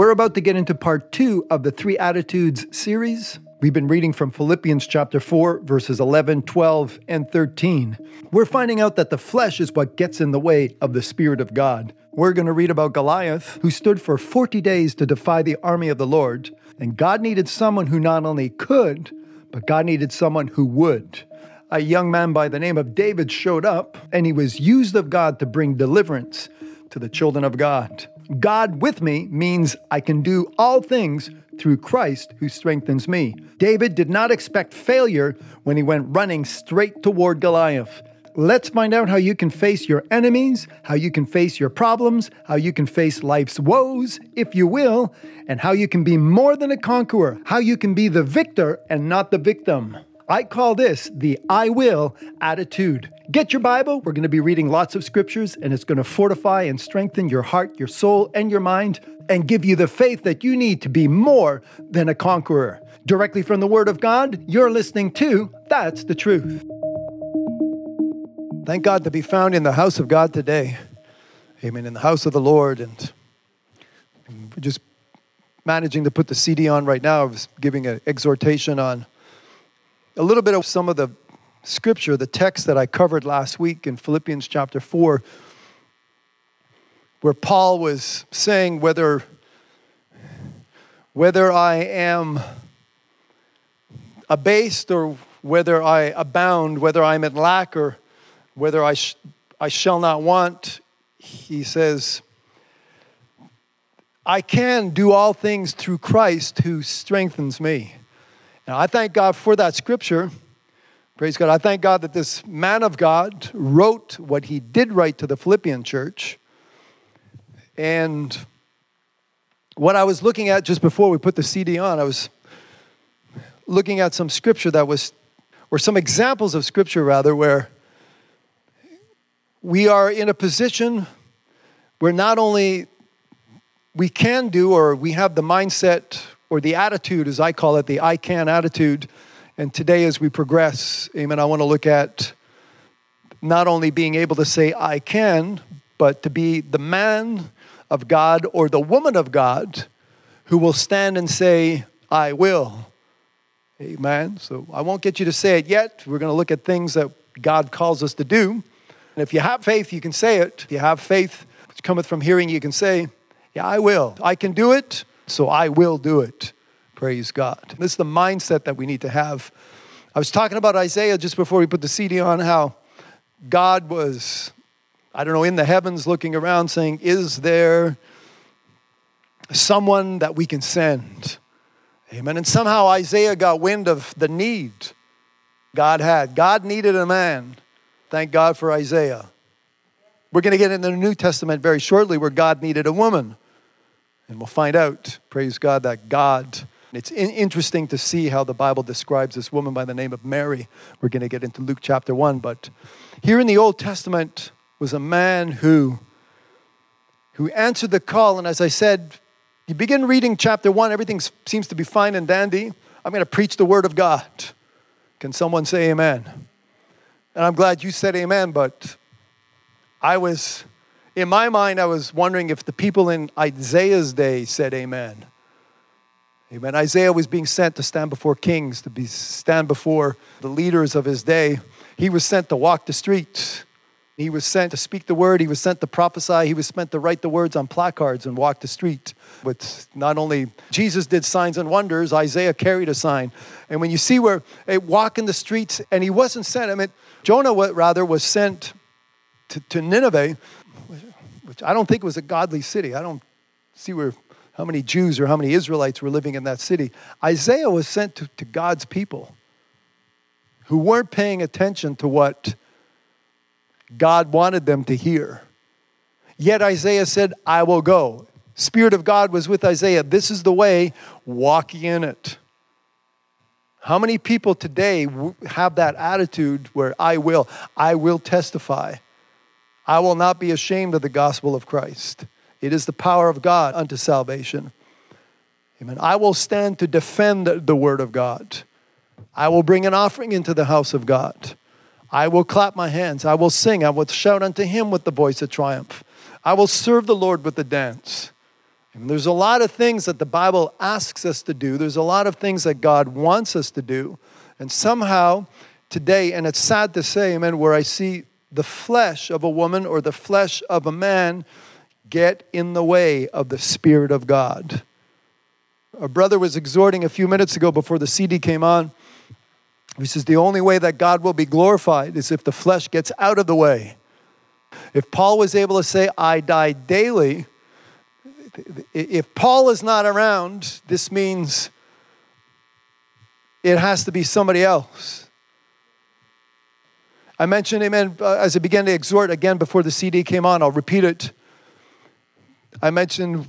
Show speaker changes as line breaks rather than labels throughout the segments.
We're about to get into part two of the Three Attitudes series. We've been reading from Philippians chapter 4, verses 11, 12, and 13. We're finding out that the flesh is what gets in the way of the Spirit of God. We're going to read about Goliath, who stood for 40 days to defy the army of the Lord. And God needed someone who not only could, but God needed someone who would. A young man by the name of David showed up, and he was used of God to bring deliverance to the children of God. God with me means I can do all things through Christ who strengthens me. David did not expect failure when he went running straight toward Goliath. Let's find out how you can face your enemies, how you can face your problems, how you can face life's woes, if you will, and how you can be more than a conqueror, how you can be the victor and not the victim. I call this the I will attitude. Get your Bible. We're going to be reading lots of scriptures, and it's going to fortify and strengthen your heart, your soul, and your mind, and give you the faith that you need to be more than a conqueror. Directly from the Word of God, you're listening to That's the Truth. Thank God to be found in the house of God today. Amen. In the house of the Lord. And just managing to put the CD on right now. I was giving an exhortation on a little bit of some of the scripture, the text that I covered last week in Philippians chapter 4, where Paul was saying whether, whether I am abased or whether I abound, whether I'm in lack or whether I, sh- I shall not want, he says, I can do all things through Christ who strengthens me. Now, I thank God for that scripture. Praise God. I thank God that this man of God wrote what he did write to the Philippian church. And what I was looking at just before we put the CD on, I was looking at some scripture that was, or some examples of scripture rather, where we are in a position where not only we can do or we have the mindset or the attitude, as I call it, the I can attitude. And today, as we progress, amen, I want to look at not only being able to say I can, but to be the man of God or the woman of God who will stand and say, I will. Amen. So I won't get you to say it yet. We're going to look at things that God calls us to do. And if you have faith, you can say it. If you have faith, which cometh from hearing, you can say, Yeah, I will. I can do it so I will do it. Praise God. This is the mindset that we need to have. I was talking about Isaiah just before we put the CD on, how God was, I don't know, in the heavens looking around saying, Is there someone that we can send? Amen. And somehow Isaiah got wind of the need God had. God needed a man. Thank God for Isaiah. We're going to get into the New Testament very shortly where God needed a woman. And we'll find out, praise God, that God. It's in- interesting to see how the Bible describes this woman by the name of Mary. We're going to get into Luke chapter 1. But here in the Old Testament was a man who, who answered the call. And as I said, you begin reading chapter 1, everything seems to be fine and dandy. I'm going to preach the Word of God. Can someone say amen? And I'm glad you said amen, but I was in my mind, I was wondering if the people in Isaiah's day said amen. Amen. Isaiah was being sent to stand before kings, to be stand before the leaders of his day. He was sent to walk the streets. He was sent to speak the word. He was sent to prophesy. He was sent to write the words on placards and walk the street. With not only Jesus did signs and wonders, Isaiah carried a sign. And when you see where eh, a walk in the streets, and he wasn't sent, I mean, Jonah rather was sent to, to Nineveh which I don't think it was a godly city. I don't see where how many Jews or how many Israelites were living in that city. Isaiah was sent to, to God's people who weren't paying attention to what God wanted them to hear. Yet Isaiah said, I will go. Spirit of God was with Isaiah. This is the way, walk in it. How many people today have that attitude where I will, I will testify? I will not be ashamed of the gospel of Christ. It is the power of God unto salvation. Amen. I will stand to defend the word of God. I will bring an offering into the house of God. I will clap my hands. I will sing. I will shout unto him with the voice of triumph. I will serve the Lord with the dance. And there's a lot of things that the Bible asks us to do, there's a lot of things that God wants us to do. And somehow today, and it's sad to say, amen, where I see the flesh of a woman or the flesh of a man get in the way of the Spirit of God. A brother was exhorting a few minutes ago before the CD came on. He says, The only way that God will be glorified is if the flesh gets out of the way. If Paul was able to say, I die daily, if Paul is not around, this means it has to be somebody else. I mentioned, amen, uh, as I began to exhort again before the CD came on, I'll repeat it. I mentioned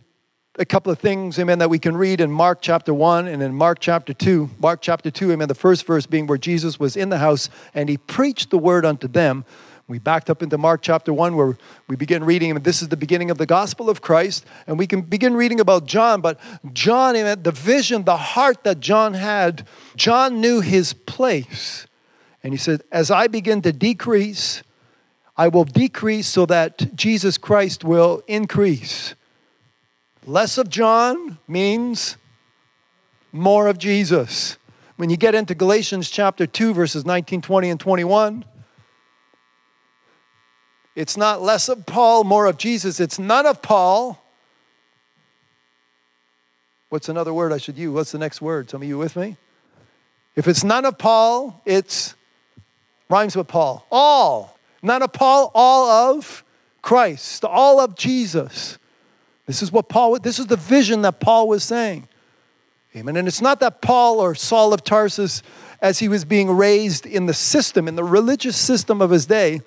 a couple of things, amen, that we can read in Mark chapter 1 and in Mark chapter 2. Mark chapter 2, amen, the first verse being where Jesus was in the house and he preached the word unto them. We backed up into Mark chapter 1 where we begin reading, and this is the beginning of the gospel of Christ. And we can begin reading about John, but John, amen, the vision, the heart that John had, John knew his place. And he said, As I begin to decrease, I will decrease so that Jesus Christ will increase. Less of John means more of Jesus. When you get into Galatians chapter 2, verses 19, 20, and 21, it's not less of Paul, more of Jesus. It's none of Paul. What's another word I should use? What's the next word? Some of you with me? If it's none of Paul, it's rhymes with Paul. All. not a Paul, all of Christ, all of Jesus. This is what Paul, this is the vision that Paul was saying. Amen. And it's not that Paul or Saul of Tarsus, as he was being raised in the system, in the religious system of his day,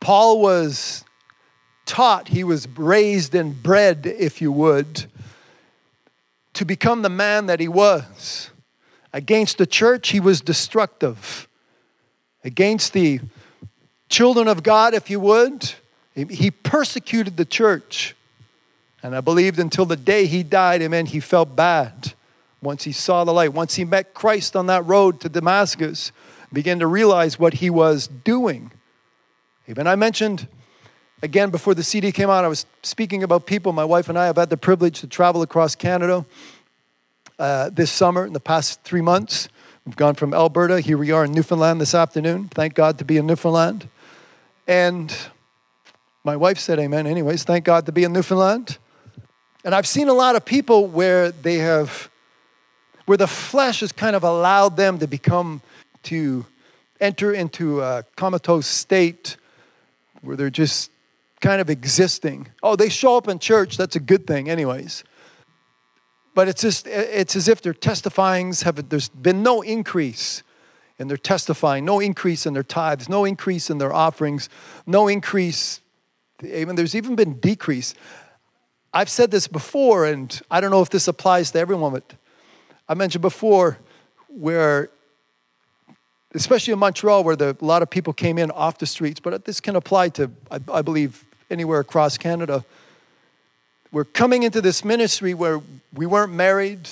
Paul was taught, he was raised and bred, if you would, to become the man that he was. Against the church, he was destructive. Against the children of God, if you would, he persecuted the church. And I believed until the day he died, amen, he felt bad. Once he saw the light, once he met Christ on that road to Damascus, began to realize what he was doing. Even I mentioned again before the CD came out, I was speaking about people. My wife and I have had the privilege to travel across Canada uh, this summer in the past three months. We've gone from Alberta, here we are in Newfoundland this afternoon. Thank God to be in Newfoundland. And my wife said, Amen. Anyways, thank God to be in Newfoundland. And I've seen a lot of people where they have, where the flesh has kind of allowed them to become, to enter into a comatose state where they're just kind of existing. Oh, they show up in church, that's a good thing, anyways. But it's just, it's as if their testifyings have, there's been no increase in their testifying, no increase in their tithes, no increase in their offerings, no increase, even there's even been decrease. I've said this before, and I don't know if this applies to everyone, but I mentioned before where especially in Montreal, where the, a lot of people came in off the streets, but this can apply to, I, I believe, anywhere across Canada. We're coming into this ministry where we weren't married.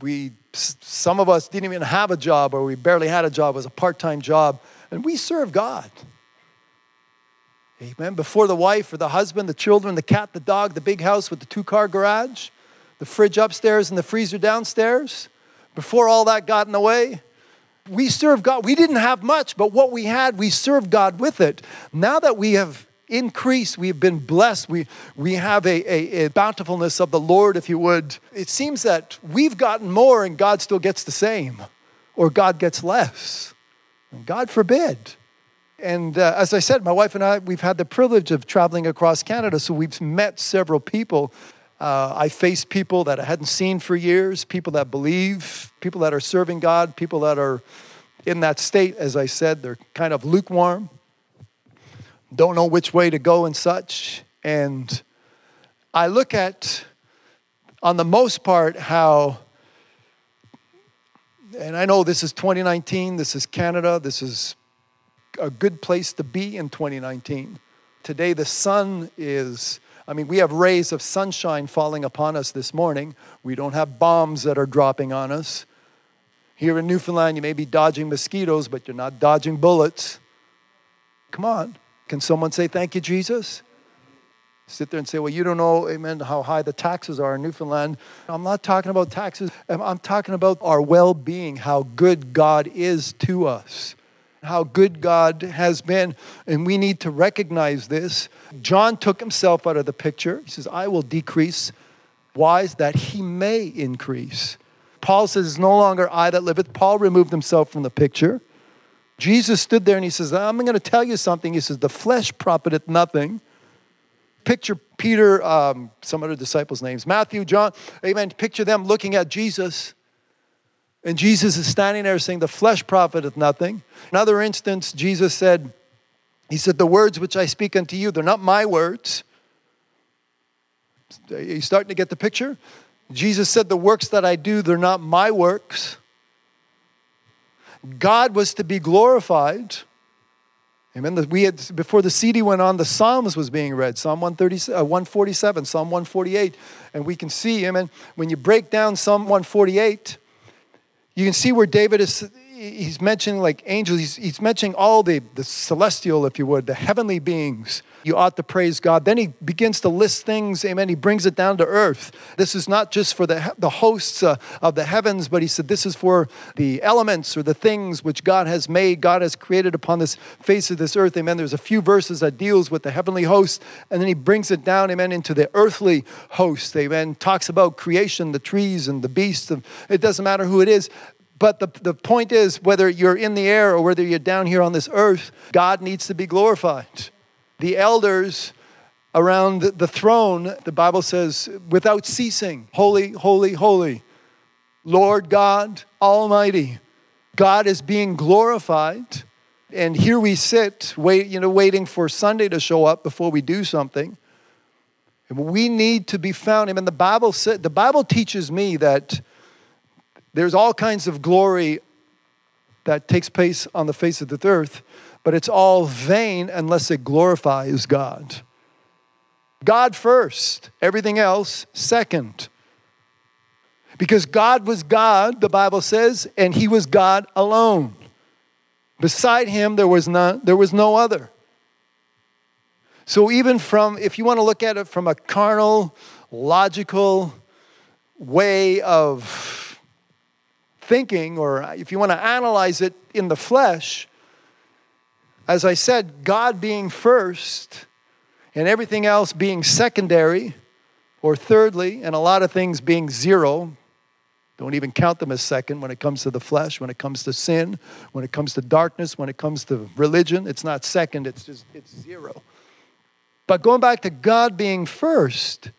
We, some of us didn't even have a job, or we barely had a job. It was a part time job. And we serve God. Amen. Before the wife or the husband, the children, the cat, the dog, the big house with the two car garage, the fridge upstairs and the freezer downstairs, before all that got in the way, we serve God. We didn't have much, but what we had, we served God with it. Now that we have increased, we have been blessed, we, we have a, a, a bountifulness of the Lord, if you would. It seems that we've gotten more and God still gets the same, or God gets less. God forbid. And uh, as I said, my wife and I, we've had the privilege of traveling across Canada, so we've met several people uh, I face people that I hadn't seen for years, people that believe, people that are serving God, people that are in that state, as I said, they're kind of lukewarm, don't know which way to go and such. And I look at, on the most part, how, and I know this is 2019, this is Canada, this is a good place to be in 2019. Today, the sun is I mean, we have rays of sunshine falling upon us this morning. We don't have bombs that are dropping on us. Here in Newfoundland, you may be dodging mosquitoes, but you're not dodging bullets. Come on. Can someone say, Thank you, Jesus? sit there and say, well, you don't know, amen, how high the taxes are in Newfoundland. I'm not talking about taxes. I'm talking about our well being, how good God is to us, how good God has been. And we need to recognize this. John took himself out of the picture. He says, I will decrease. Why? That he may increase. Paul says, It's no longer I that liveth. Paul removed himself from the picture. Jesus stood there and he says, I'm going to tell you something. He says, The flesh profiteth nothing Picture Peter, um, some other disciples' names, Matthew, John, amen. Picture them looking at Jesus. And Jesus is standing there saying, The flesh profiteth nothing. Another instance, Jesus said, He said, The words which I speak unto you, they're not my words. Are you starting to get the picture? Jesus said, The works that I do, they're not my works. God was to be glorified. Amen. We had before the CD went on, the Psalms was being read. Psalm 130, uh, 147, Psalm 148, and we can see, amen. When you break down Psalm 148, you can see where David is he's mentioning like angels, he's, he's mentioning all the, the celestial, if you would, the heavenly beings. You ought to praise God. Then he begins to list things, amen. He brings it down to earth. This is not just for the, the hosts uh, of the heavens, but he said this is for the elements or the things which God has made, God has created upon this face of this earth, amen. There's a few verses that deals with the heavenly host, and then he brings it down, amen, into the earthly host, amen. Talks about creation, the trees and the beasts. It doesn't matter who it is. But the, the point is, whether you're in the air or whether you're down here on this earth, God needs to be glorified. The elders around the throne, the Bible says, without ceasing, holy, holy, holy, Lord God Almighty. God is being glorified. And here we sit, wait, you know, waiting for Sunday to show up before we do something. And we need to be found. I mean, the Bible said, the Bible teaches me that there's all kinds of glory that takes place on the face of the earth, but it's all vain unless it glorifies God. God first, everything else second. Because God was God, the Bible says, and He was God alone. Beside Him, there was, none, there was no other. So, even from, if you want to look at it from a carnal, logical way of thinking, or if you want to analyze it in the flesh, as I said, God being first and everything else being secondary, or thirdly, and a lot of things being zero. Don't even count them as second when it comes to the flesh, when it comes to sin, when it comes to darkness, when it comes to religion. It's not second, it's just it's zero. But going back to God being first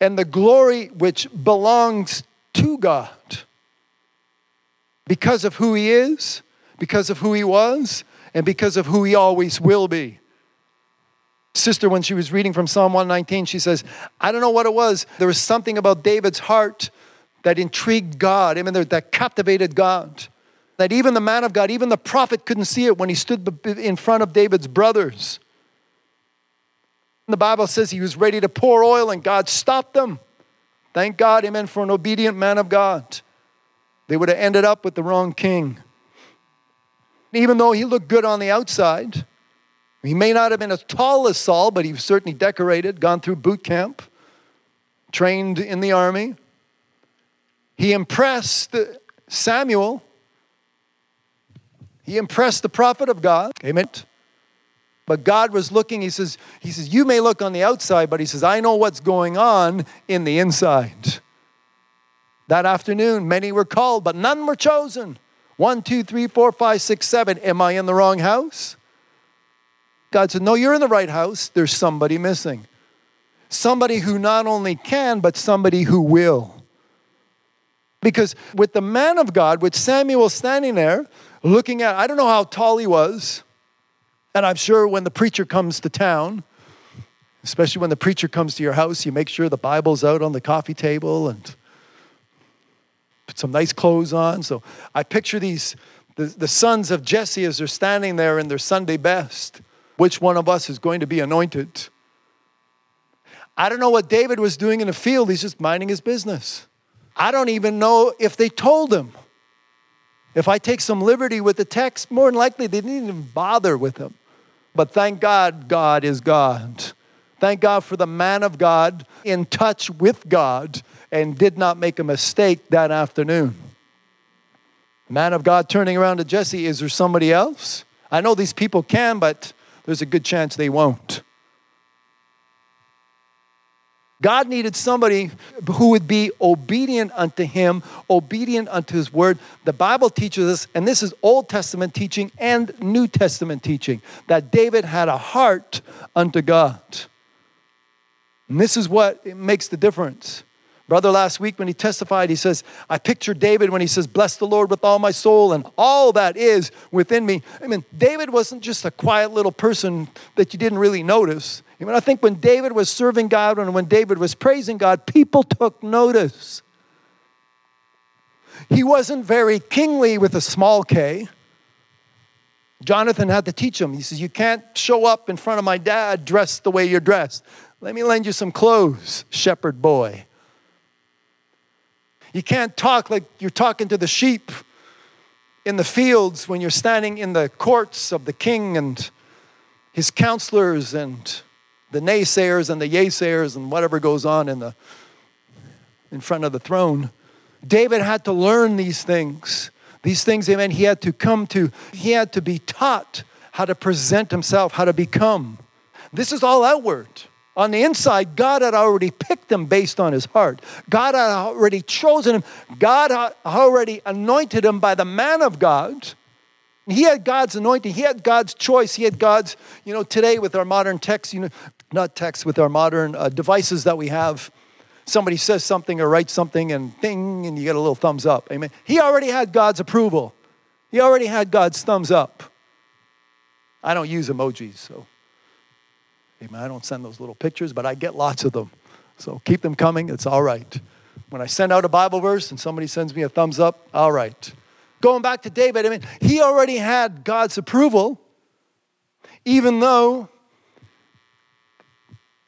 and the glory which belongs to God because of who he is, because of who he was, and because of who he always will be. Sister, when she was reading from Psalm 119, she says, I don't know what it was. There was something about David's heart that intrigued God, I mean, that captivated God. That even the man of God, even the prophet couldn't see it when he stood in front of David's brothers. The Bible says he was ready to pour oil and God stopped them. Thank God, amen, for an obedient man of God. They would have ended up with the wrong king. Even though he looked good on the outside, he may not have been as tall as Saul, but he was certainly decorated, gone through boot camp, trained in the army. He impressed Samuel. He impressed the prophet of God. Amen. But God was looking, he says, he says, you may look on the outside, but he says, I know what's going on in the inside. That afternoon, many were called, but none were chosen. One, two, three, four, five, six, seven. Am I in the wrong house? God said, No, you're in the right house. There's somebody missing. Somebody who not only can, but somebody who will. Because with the man of God, with Samuel standing there, looking at, I don't know how tall he was. And I'm sure when the preacher comes to town, especially when the preacher comes to your house, you make sure the Bible's out on the coffee table and put some nice clothes on. So I picture these, the, the sons of Jesse as they're standing there in their Sunday best. Which one of us is going to be anointed? I don't know what David was doing in the field. He's just minding his business. I don't even know if they told him. If I take some liberty with the text, more than likely they didn't even bother with him. But thank God, God is God. Thank God for the man of God in touch with God and did not make a mistake that afternoon. Man of God turning around to Jesse, is there somebody else? I know these people can, but there's a good chance they won't. God needed somebody who would be obedient unto him, obedient unto his word. The Bible teaches us, and this is Old Testament teaching and New Testament teaching, that David had a heart unto God. And this is what makes the difference. Brother, last week when he testified, he says, I picture David when he says, Bless the Lord with all my soul and all that is within me. I mean, David wasn't just a quiet little person that you didn't really notice. I mean, I think when David was serving God and when David was praising God, people took notice. He wasn't very kingly with a small k. Jonathan had to teach him. He says, You can't show up in front of my dad dressed the way you're dressed. Let me lend you some clothes, shepherd boy. You can't talk like you're talking to the sheep in the fields when you're standing in the courts of the king and his counselors and the naysayers and the yaysayers and whatever goes on in the in front of the throne. David had to learn these things. These things, amen, he had to come to, he had to be taught how to present himself, how to become. This is all outward. On the inside, God had already picked him based on his heart. God had already chosen him. God had already anointed him by the man of God. He had God's anointing. He had God's choice. He had God's, you know, today with our modern text, you know, not text, with our modern uh, devices that we have, somebody says something or writes something and ding, and you get a little thumbs up. Amen. He already had God's approval. He already had God's thumbs up. I don't use emojis, so Amen. I don't send those little pictures, but I get lots of them. So keep them coming. It's all right. When I send out a Bible verse and somebody sends me a thumbs up, all right. Going back to David, I mean, he already had God's approval, even though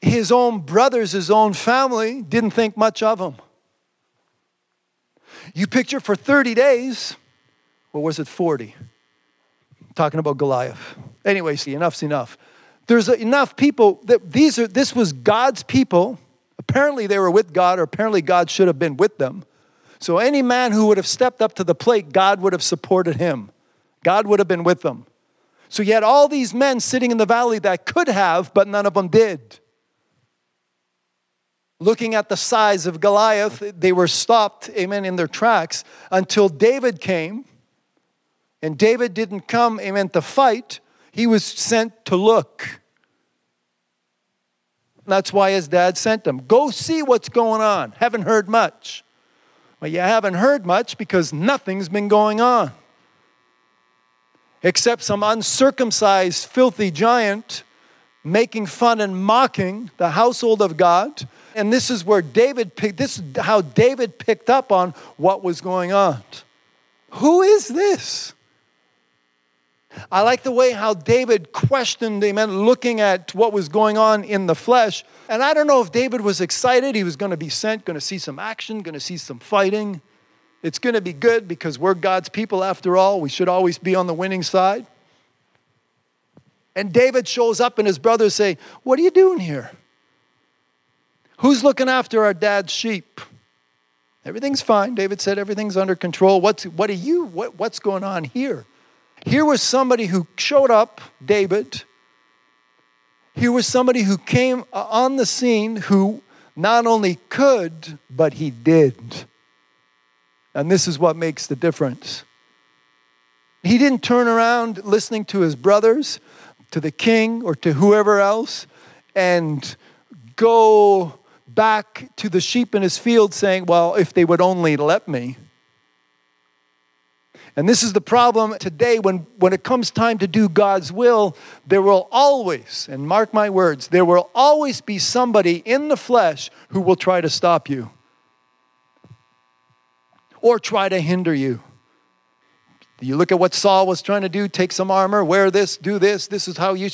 his own brothers, his own family didn't think much of him. You picture for 30 days, or was it 40? talking about Goliath. Anyway, see, enough's enough. There's enough people that these are this was God's people. Apparently they were with God, or apparently God should have been with them. So any man who would have stepped up to the plate, God would have supported him. God would have been with them. So you had all these men sitting in the valley that could have, but none of them did. Looking at the size of Goliath, they were stopped, amen, in their tracks until David came. And David didn't come, amen, to fight. He was sent to look. That's why his dad sent him. Go see what's going on. Haven't heard much. Well, you haven't heard much because nothing's been going on. Except some uncircumcised, filthy giant making fun and mocking the household of God. And this is where David picked, this is how David picked up on what was going on. Who is this? I like the way how David questioned, amen, looking at what was going on in the flesh. And I don't know if David was excited. He was going to be sent, going to see some action, going to see some fighting. It's going to be good because we're God's people after all. We should always be on the winning side. And David shows up, and his brothers say, What are you doing here? Who's looking after our dad's sheep? Everything's fine. David said everything's under control. What's, what are you? What, what's going on here? Here was somebody who showed up, David. Here was somebody who came uh, on the scene who not only could, but he did. And this is what makes the difference. He didn't turn around listening to his brothers, to the king, or to whoever else, and go back to the sheep in his field saying, Well, if they would only let me. And this is the problem today when, when it comes time to do God's will, there will always, and mark my words, there will always be somebody in the flesh who will try to stop you or try to hinder you. You look at what Saul was trying to do take some armor, wear this, do this, this is how you.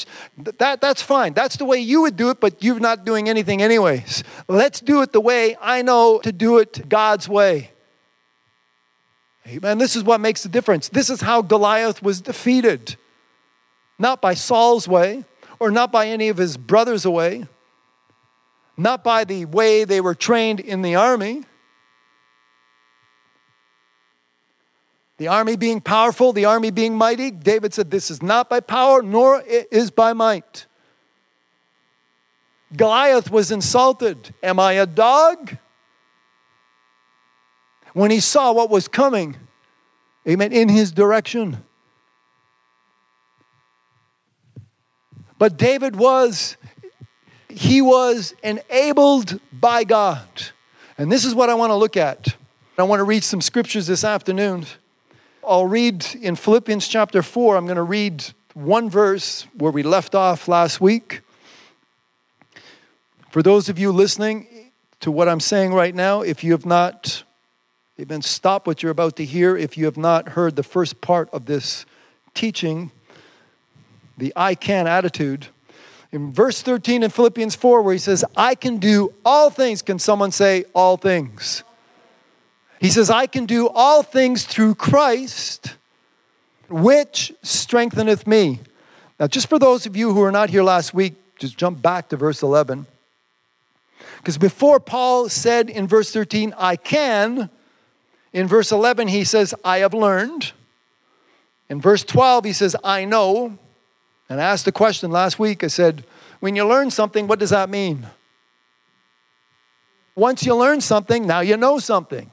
That, that's fine. That's the way you would do it, but you're not doing anything anyways. Let's do it the way I know to do it God's way. Amen. This is what makes the difference. This is how Goliath was defeated. Not by Saul's way or not by any of his brothers' way. not by the way they were trained in the army. The army being powerful, the army being mighty. David said, This is not by power, nor is by might. Goliath was insulted. Am I a dog? When he saw what was coming, amen, in his direction. But David was, he was enabled by God. And this is what I want to look at. I want to read some scriptures this afternoon. I'll read in Philippians chapter 4, I'm going to read one verse where we left off last week. For those of you listening to what I'm saying right now, if you have not, even stop what you're about to hear, if you have not heard the first part of this teaching, the I can attitude. In verse 13 in Philippians 4, where he says, I can do all things, can someone say all things? He says, I can do all things through Christ, which strengtheneth me. Now, just for those of you who were not here last week, just jump back to verse 11. Because before Paul said in verse 13, I can, in verse 11 he says, I have learned. In verse 12 he says, I know. And I asked the question last week I said, when you learn something, what does that mean? Once you learn something, now you know something.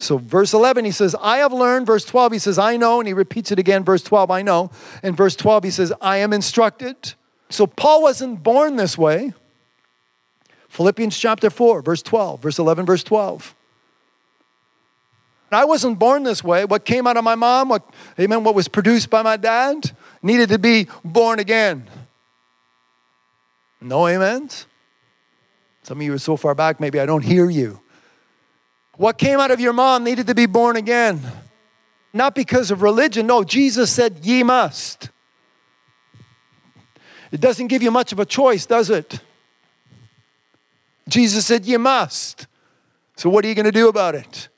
So, verse 11, he says, I have learned. Verse 12, he says, I know. And he repeats it again. Verse 12, I know. And verse 12, he says, I am instructed. So, Paul wasn't born this way. Philippians chapter 4, verse 12, verse 11, verse 12. I wasn't born this way. What came out of my mom, what, amen, what was produced by my dad, needed to be born again. No amens? Some of you are so far back, maybe I don't hear you. What came out of your mom needed to be born again. Not because of religion. No, Jesus said, Ye must. It doesn't give you much of a choice, does it? Jesus said, You must. So, what are you going to do about it?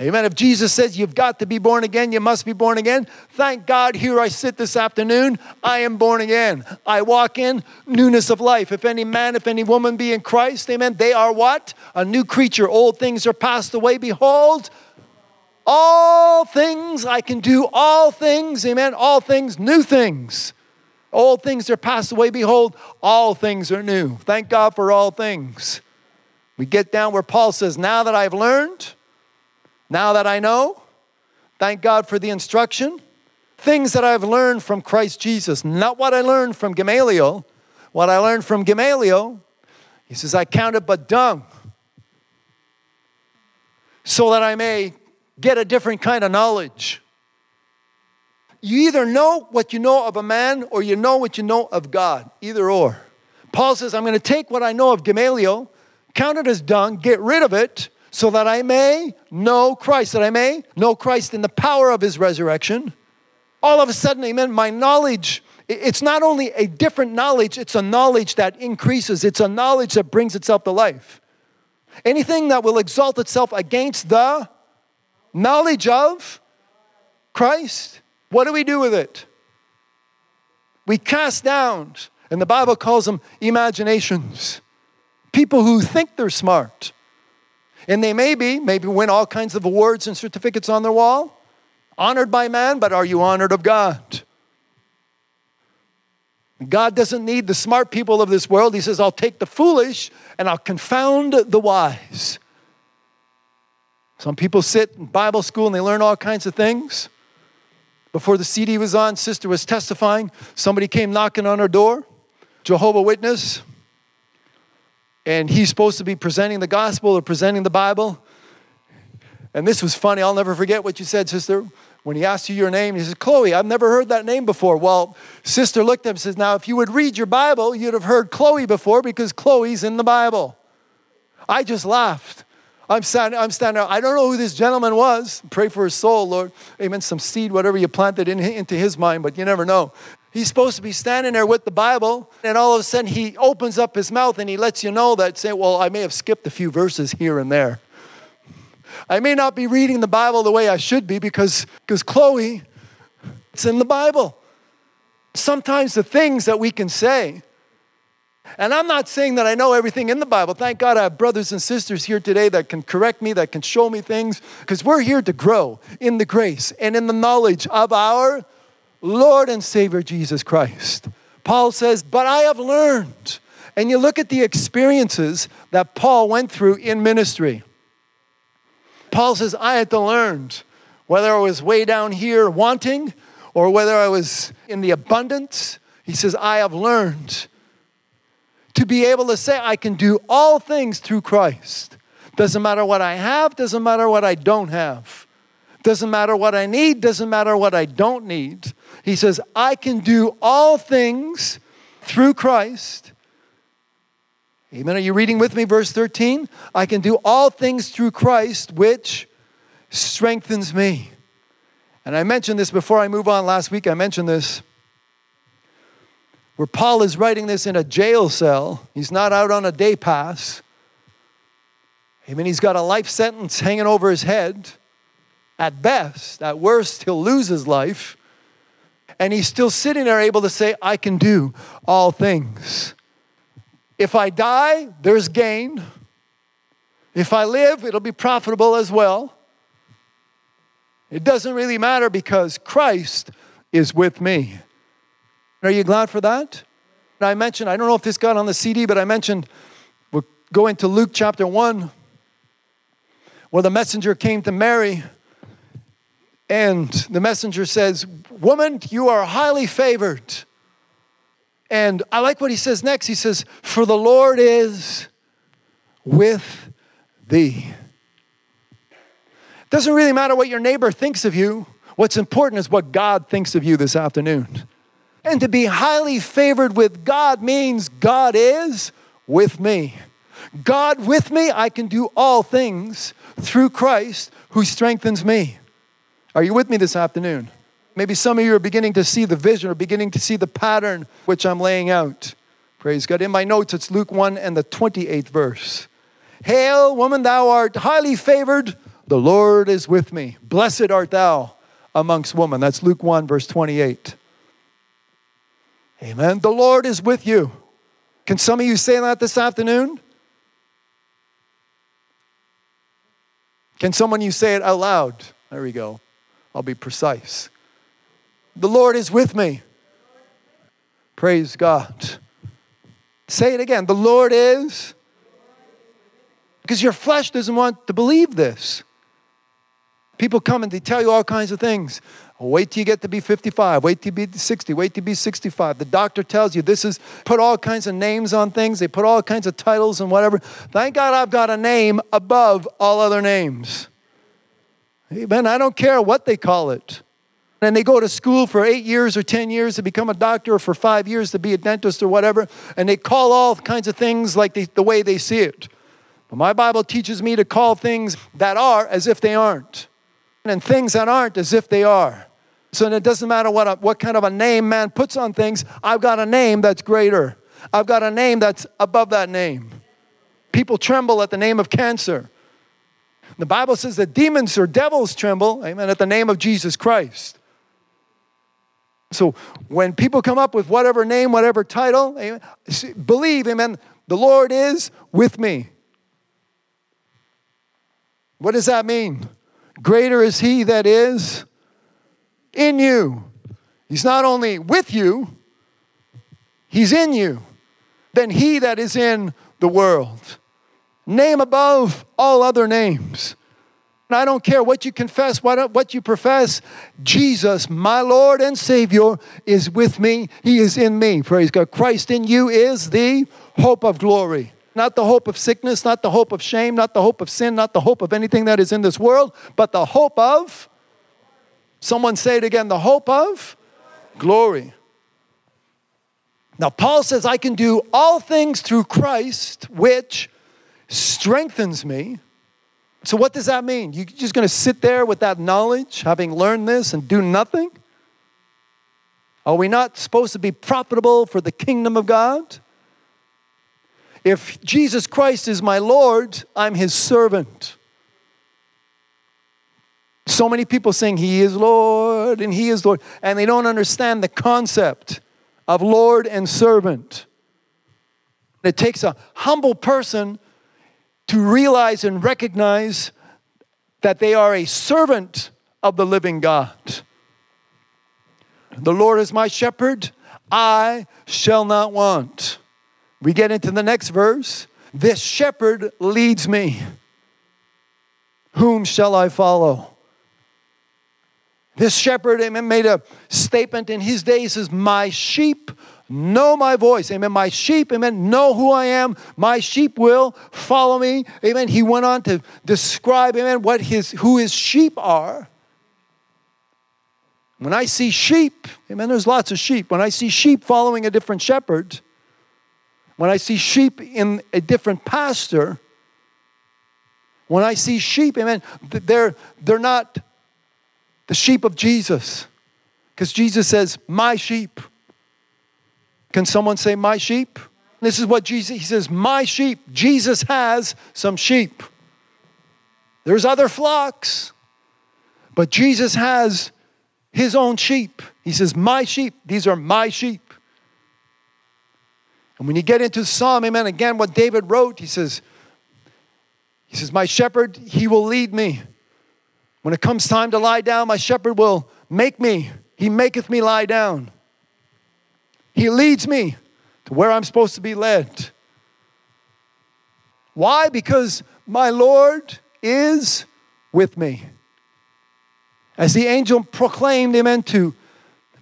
Amen. If Jesus says you've got to be born again, you must be born again. Thank God, here I sit this afternoon. I am born again. I walk in newness of life. If any man, if any woman be in Christ, amen, they are what? A new creature. Old things are passed away. Behold, all things, I can do all things, amen, all things, new things. Old things are passed away. Behold, all things are new. Thank God for all things. We get down where Paul says, Now that I've learned, now that I know, thank God for the instruction. Things that I've learned from Christ Jesus, not what I learned from Gamaliel. What I learned from Gamaliel, he says, I count it but dung, so that I may get a different kind of knowledge. You either know what you know of a man or you know what you know of God, either or. Paul says, I'm going to take what I know of Gamaliel, count it as dung, get rid of it, so that I may know Christ, that I may know Christ in the power of his resurrection. All of a sudden, amen, my knowledge, it's not only a different knowledge, it's a knowledge that increases, it's a knowledge that brings itself to life. Anything that will exalt itself against the knowledge of Christ, what do we do with it? We cast down, and the Bible calls them imaginations. People who think they're smart. And they may be, maybe win all kinds of awards and certificates on their wall. Honored by man, but are you honored of God? God doesn't need the smart people of this world. He says, I'll take the foolish and I'll confound the wise. Some people sit in Bible school and they learn all kinds of things. Before the CD was on, sister was testifying. Somebody came knocking on her door, Jehovah Witness and he's supposed to be presenting the gospel or presenting the Bible. And this was funny. I'll never forget what you said, sister. When he asked you your name, he said, Chloe, I've never heard that name before. Well, sister looked at him and says, Now, if you would read your Bible, you'd have heard Chloe before because Chloe's in the Bible. I just laughed. I'm standing, I'm standing there. I don't know who this gentleman was. Pray for his soul, Lord. Amen. Some seed, whatever you planted in, into his mind, but you never know. He's supposed to be standing there with the Bible, and all of a sudden he opens up his mouth and he lets you know that, say, well, I may have skipped a few verses here and there. I may not be reading the Bible the way I should be because, because Chloe, it's in the Bible. Sometimes the things that we can say And I'm not saying that I know everything in the Bible. Thank God I have brothers and sisters here today that can correct me, that can show me things, because we're here to grow in the grace and in the knowledge of our Lord and Savior Jesus Christ. Paul says, But I have learned. And you look at the experiences that Paul went through in ministry. Paul says, I had to learn whether I was way down here wanting or whether I was in the abundance. He says, I have learned to be able to say, I can do all things through Christ. Doesn't matter what I have, doesn't matter what I don't have. Doesn't matter what I need, doesn't matter what I don't need. He says, I can do all things through Christ. Amen. Are you reading with me, verse 13? I can do all things through Christ, which strengthens me. And I mentioned this before I move on last week. I mentioned this where Paul is writing this in a jail cell. He's not out on a day pass. I mean, he's got a life sentence hanging over his head. At best, at worst, he'll lose his life. And he's still sitting there able to say, I can do all things. If I die, there's gain. If I live, it'll be profitable as well. It doesn't really matter because Christ is with me. Are you glad for that? And I mentioned, I don't know if this got on the CD, but I mentioned we're going to Luke chapter 1, where the messenger came to Mary, and the messenger says, Woman, you are highly favored. And I like what he says next. He says, For the Lord is with thee. It doesn't really matter what your neighbor thinks of you. What's important is what God thinks of you this afternoon. And to be highly favored with God means God is with me. God with me, I can do all things through Christ who strengthens me. Are you with me this afternoon? Maybe some of you are beginning to see the vision or beginning to see the pattern which I'm laying out. Praise God. In my notes, it's Luke 1 and the 28th verse. Hail, woman, thou art highly favored. The Lord is with me. Blessed art thou amongst women. That's Luke 1, verse 28. Amen. The Lord is with you. Can some of you say that this afternoon? Can someone you say it out loud? There we go. I'll be precise. The Lord is with me. Praise God. Say it again. The Lord is. Because your flesh doesn't want to believe this. People come and they tell you all kinds of things. Wait till you get to be 55. Wait till you be 60. Wait till you be 65. The doctor tells you this is put all kinds of names on things. They put all kinds of titles and whatever. Thank God I've got a name above all other names. Amen. I don't care what they call it. And they go to school for eight years or 10 years to become a doctor or for five years to be a dentist or whatever. And they call all kinds of things like they, the way they see it. But my Bible teaches me to call things that are as if they aren't and things that aren't as if they are. So it doesn't matter what, a, what kind of a name man puts on things, I've got a name that's greater. I've got a name that's above that name. People tremble at the name of cancer. The Bible says that demons or devils tremble, amen, at the name of Jesus Christ. So when people come up with whatever name, whatever title, amen, believe, amen, the Lord is with me. What does that mean? Greater is he that is in you. He's not only with you, he's in you than he that is in the world. Name above all other names. And I don't care what you confess, what, what you profess. Jesus, my Lord and Savior, is with me. He is in me. Praise God. Christ in you is the hope of glory. Not the hope of sickness, not the hope of shame, not the hope of sin, not the hope of anything that is in this world, but the hope of, someone say it again, the hope of glory. Now, Paul says, I can do all things through Christ, which strengthens me. So, what does that mean? You're just going to sit there with that knowledge, having learned this, and do nothing? Are we not supposed to be profitable for the kingdom of God? If Jesus Christ is my Lord, I'm his servant. So many people saying he is Lord and he is Lord, and they don't understand the concept of Lord and servant. It takes a humble person to realize and recognize that they are a servant of the living God. The Lord is my shepherd, I shall not want. We get into the next verse. This shepherd leads me. Whom shall I follow? This shepherd, made a statement in his day. He says, My sheep know my voice. Amen. My sheep, amen, know who I am. My sheep will follow me. Amen. He went on to describe, amen, what his who his sheep are. When I see sheep, amen, there's lots of sheep. When I see sheep following a different shepherd, when I see sheep in a different pasture, when I see sheep, amen, they're, they're not the sheep of Jesus. Because Jesus says, My sheep. Can someone say, My sheep? This is what Jesus, he says, My sheep. Jesus has some sheep. There's other flocks, but Jesus has his own sheep. He says, My sheep, these are my sheep. And when you get into Psalm, amen, again, what David wrote, he says, He says, My shepherd, he will lead me. When it comes time to lie down, my shepherd will make me. He maketh me lie down. He leads me to where I'm supposed to be led. Why? Because my Lord is with me. As the angel proclaimed, amen, to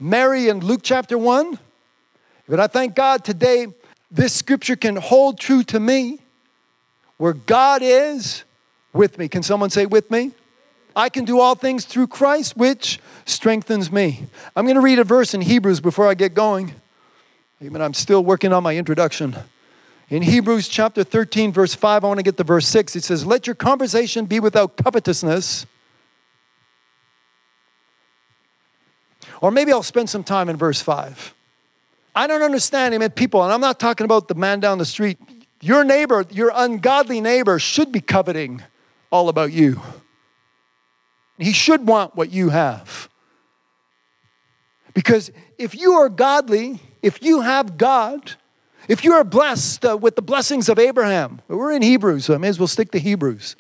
Mary in Luke chapter 1. But I thank God today this scripture can hold true to me where God is with me. Can someone say, with me? I can do all things through Christ, which strengthens me. I'm going to read a verse in Hebrews before I get going. Even I'm still working on my introduction. In Hebrews chapter 13, verse 5, I want to get to verse 6. It says, Let your conversation be without covetousness. Or maybe I'll spend some time in verse 5. I don't understand, amen, people, and I'm not talking about the man down the street. Your neighbor, your ungodly neighbor, should be coveting all about you. He should want what you have. Because if you are godly, if you have God, if you are blessed uh, with the blessings of Abraham, we're in Hebrews, so I may as well stick to Hebrews.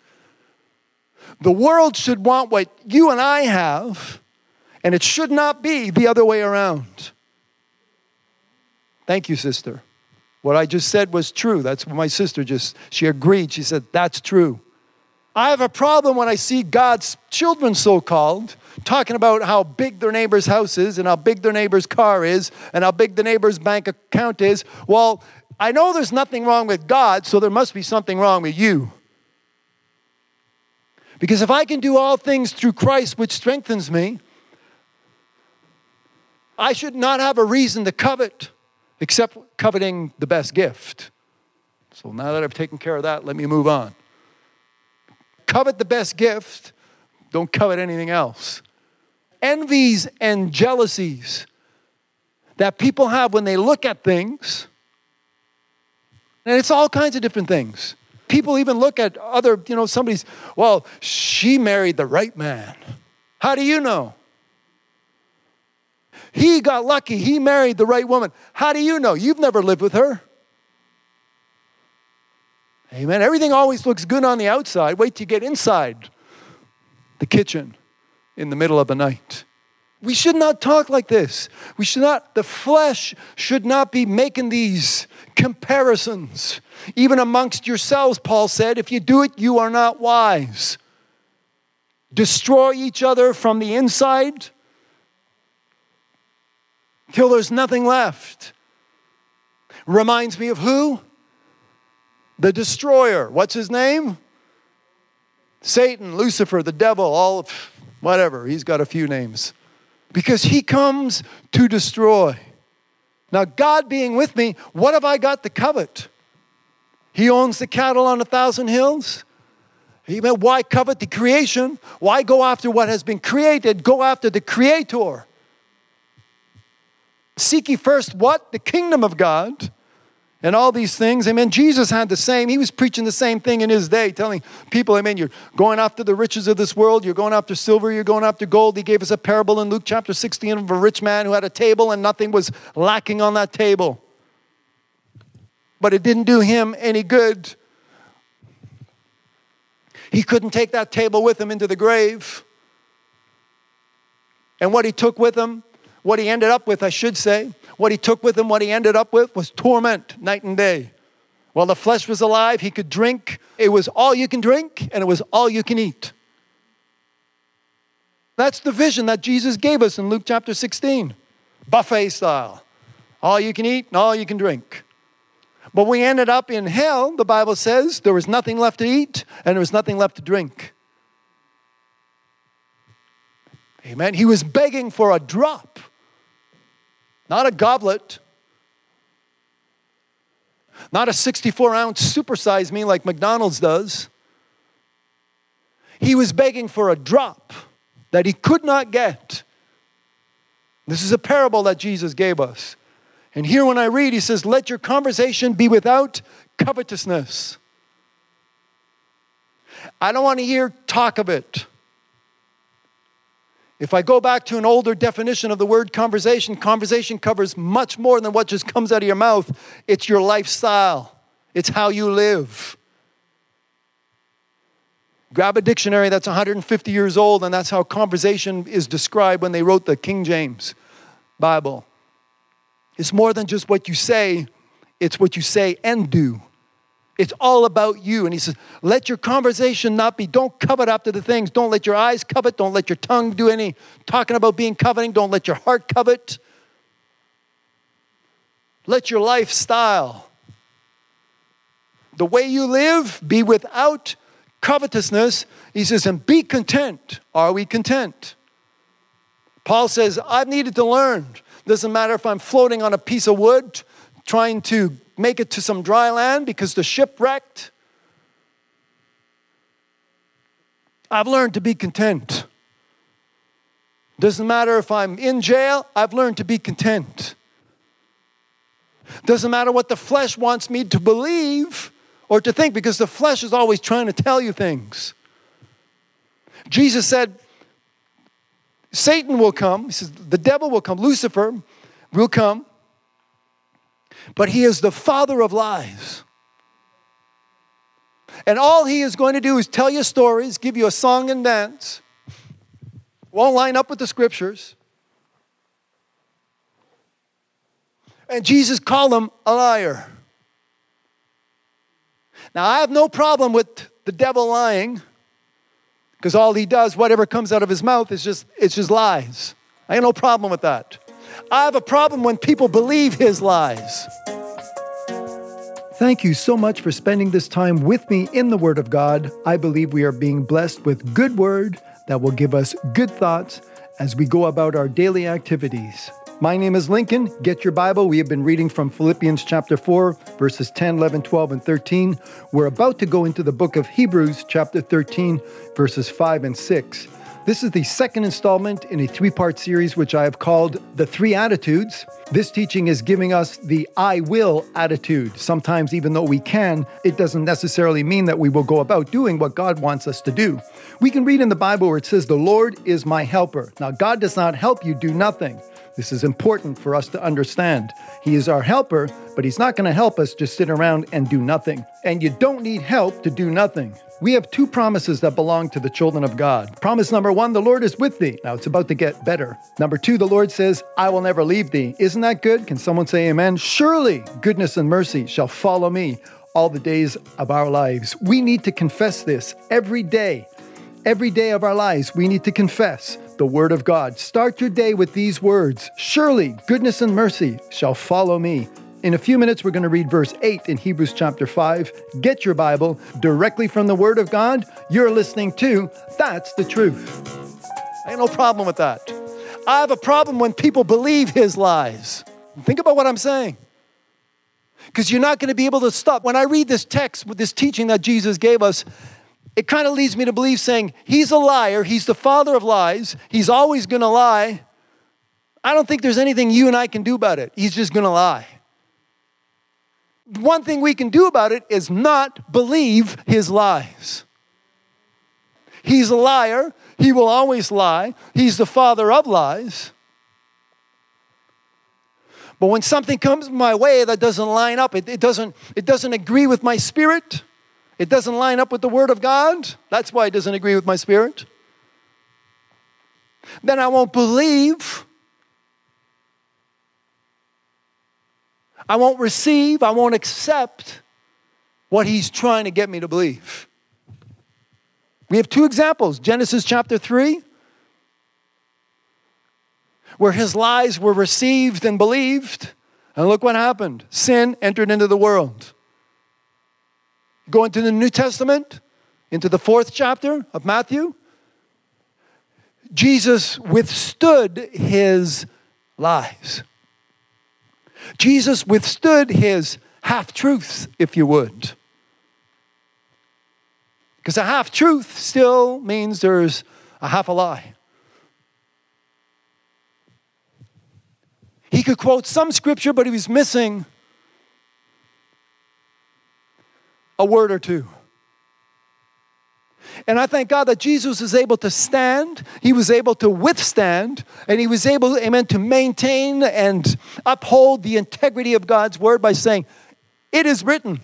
The world should want what you and I have, and it should not be the other way around. Thank you, sister. What I just said was true. That's what my sister just, she agreed. She said, That's true. I have a problem when I see God's children, so called, talking about how big their neighbor's house is and how big their neighbor's car is and how big the neighbor's bank account is. Well, I know there's nothing wrong with God, so there must be something wrong with you. Because if I can do all things through Christ, which strengthens me, I should not have a reason to covet except coveting the best gift. So now that I've taken care of that, let me move on covet the best gift, don't covet anything else. Envies and jealousies that people have when they look at things, and it's all kinds of different things. People even look at other, you know, somebody's, well, she married the right man. How do you know? He got lucky. He married the right woman. How do you know? You've never lived with her. Amen. Everything always looks good on the outside. Wait till you get inside the kitchen in the middle of the night. We should not talk like this. We should not, the flesh should not be making these comparisons. Even amongst yourselves, Paul said, if you do it, you are not wise. Destroy each other from the inside till there's nothing left. Reminds me of who? the destroyer. What's his name? Satan, Lucifer, the devil, all of whatever. He's got a few names. Because he comes to destroy. Now, God being with me, what have I got to covet? He owns the cattle on a thousand hills. Why covet the creation? Why go after what has been created? Go after the creator. Seek ye first what? The kingdom of God and all these things. Amen. Jesus had the same, he was preaching the same thing in his day, telling people, Amen, you're going after the riches of this world, you're going after silver, you're going after gold. He gave us a parable in Luke chapter 16 of a rich man who had a table and nothing was lacking on that table. but it didn't do him any good. He couldn't take that table with him into the grave. And what he took with him, what he ended up with, I should say, what he took with him, what he ended up with was torment night and day. While the flesh was alive, he could drink. It was all you can drink and it was all you can eat. That's the vision that Jesus gave us in Luke chapter 16, buffet style. All you can eat and all you can drink. But we ended up in hell, the Bible says there was nothing left to eat and there was nothing left to drink. Amen. He was begging for a drop, not a goblet, not a 64 ounce supersize me like McDonald's does. He was begging for a drop that he could not get. This is a parable that Jesus gave us. And here, when I read, he says, Let your conversation be without covetousness. I don't want to hear talk of it. If I go back to an older definition of the word conversation, conversation covers much more than what just comes out of your mouth. It's your lifestyle, it's how you live. Grab a dictionary that's 150 years old, and that's how conversation is described when they wrote the King James Bible. It's more than just what you say, it's what you say and do. It's all about you. And he says, let your conversation not be, don't covet after the things. Don't let your eyes covet. Don't let your tongue do any talking about being coveting. Don't let your heart covet. Let your lifestyle, the way you live, be without covetousness. He says, and be content. Are we content? Paul says, I've needed to learn doesn't matter if I'm floating on a piece of wood trying to make it to some dry land because the ship wrecked. I've learned to be content. Doesn't matter if I'm in jail, I've learned to be content. Doesn't matter what the flesh wants me to believe or to think because the flesh is always trying to tell you things. Jesus said, Satan will come. He says, the devil will come. Lucifer will come. But he is the father of lies. And all he is going to do is tell you stories, give you a song and dance. Won't line up with the scriptures. And Jesus called him a liar. Now, I have no problem with the devil lying because all he does, whatever comes out of his mouth, is just it's just lies. I have no problem with that. I have a problem when people believe his lies. Thank you so much for spending this time with me in the Word of God. I believe we are being blessed with good word that will give us good thoughts as we go about our daily activities. My name is Lincoln. Get your Bible. We have been reading from Philippians chapter 4, verses 10, 11, 12, and 13. We're about to go into the book of Hebrews, chapter 13, verses 5 and 6. This is the second installment in a three part series, which I have called The Three Attitudes. This teaching is giving us the I will attitude. Sometimes, even though we can, it doesn't necessarily mean that we will go about doing what God wants us to do. We can read in the Bible where it says, The Lord is my helper. Now, God does not help you do nothing. This is important for us to understand. He is our helper, but He's not going to help us just sit around and do nothing. And you don't need help to do nothing. We have two promises that belong to the children of God. Promise number one, the Lord is with thee. Now it's about to get better. Number two, the Lord says, I will never leave thee. Isn't that good? Can someone say amen? Surely goodness and mercy shall follow me all the days of our lives. We need to confess this every day. Every day of our lives, we need to confess the Word of God. Start your day with these words Surely goodness and mercy shall follow me. In a few minutes, we're going to read verse 8 in Hebrews chapter 5. Get your Bible directly from the Word of God. You're listening to That's the Truth. I have no problem with that. I have a problem when people believe His lies. Think about what I'm saying. Because you're not going to be able to stop. When I read this text with this teaching that Jesus gave us, it kind of leads me to believe saying, He's a liar, He's the father of lies, He's always going to lie. I don't think there's anything you and I can do about it. He's just going to lie. One thing we can do about it is not believe his lies. He's a liar. He will always lie. He's the father of lies. But when something comes my way that doesn't line up, it, it, doesn't, it doesn't agree with my spirit, it doesn't line up with the Word of God, that's why it doesn't agree with my spirit, then I won't believe. I won't receive, I won't accept what He's trying to get me to believe. We have two examples Genesis chapter 3 where his lies were received and believed. And look what happened sin entered into the world. Go into the New Testament, into the fourth chapter of Matthew. Jesus withstood his lies. Jesus withstood his half truths, if you would. Because a half truth still means there's a half a lie. He could quote some scripture, but he was missing a word or two. And I thank God that Jesus was able to stand, he was able to withstand, and he was able, amen, to maintain and uphold the integrity of God's word by saying, It is written.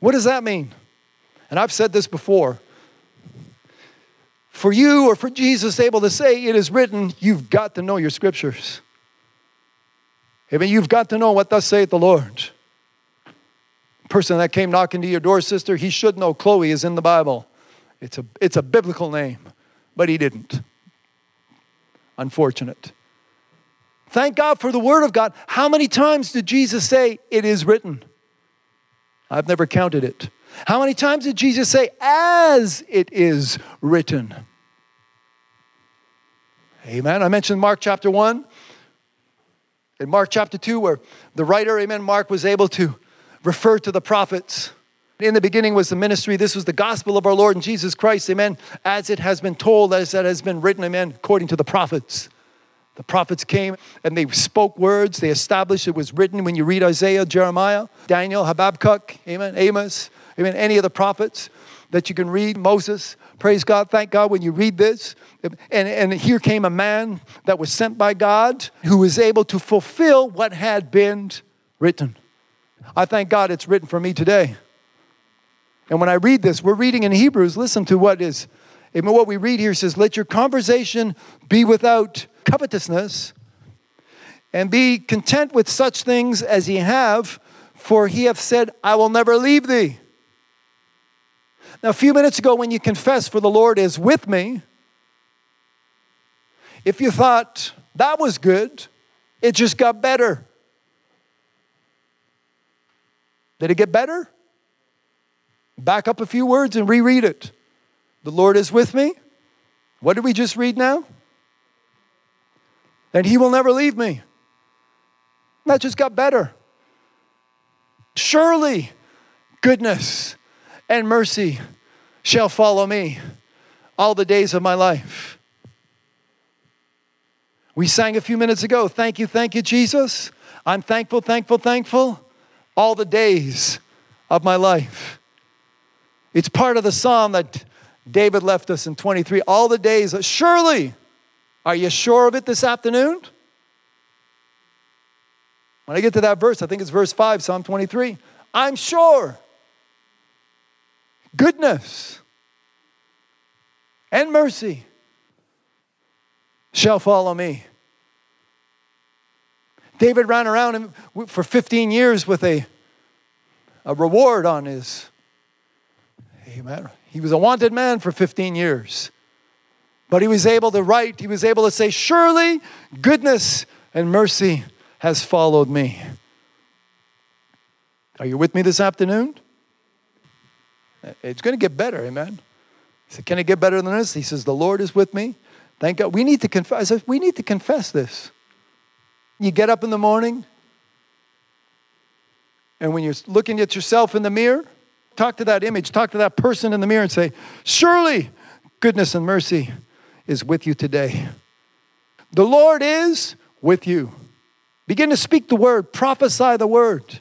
What does that mean? And I've said this before for you or for Jesus able to say it is written, you've got to know your scriptures. Amen. You've got to know what thus saith the Lord. Person that came knocking to your door, sister, he should know Chloe is in the Bible. It's a, it's a biblical name, but he didn't. Unfortunate. Thank God for the Word of God. How many times did Jesus say, It is written? I've never counted it. How many times did Jesus say, As it is written? Amen. I mentioned Mark chapter 1. In Mark chapter 2, where the writer, amen, Mark was able to refer to the prophets. In the beginning was the ministry. This was the gospel of our Lord and Jesus Christ, amen, as it has been told, as it has been written, amen, according to the prophets. The prophets came and they spoke words. They established it was written when you read Isaiah, Jeremiah, Daniel, Habakkuk, amen, Amos, amen, any of the prophets that you can read, Moses. Praise God. Thank God when you read this. And, and here came a man that was sent by God who was able to fulfill what had been written. I thank God it's written for me today. And when I read this, we're reading in Hebrews, listen to what is, what we read here says, Let your conversation be without covetousness, and be content with such things as ye have, for he hath said, I will never leave thee. Now, a few minutes ago, when you confessed, For the Lord is with me, if you thought that was good, it just got better. Did it get better? Back up a few words and reread it. The Lord is with me. What did we just read now? And He will never leave me. That just got better. Surely goodness and mercy shall follow me all the days of my life. We sang a few minutes ago, Thank you, thank you, Jesus. I'm thankful, thankful, thankful all the days of my life. It's part of the psalm that David left us in 23. All the days, surely, are you sure of it this afternoon? When I get to that verse, I think it's verse 5, Psalm 23. I'm sure. Goodness and mercy shall follow me. David ran around for 15 years with a, a reward on his. Amen. He was a wanted man for 15 years. But he was able to write, he was able to say, Surely goodness and mercy has followed me. Are you with me this afternoon? It's going to get better, amen. He said, Can it get better than this? He says, The Lord is with me. Thank God. We need to confess. We need to confess this. You get up in the morning, and when you're looking at yourself in the mirror, talk to that image, talk to that person in the mirror, and say, Surely goodness and mercy is with you today. The Lord is with you. Begin to speak the word, prophesy the word.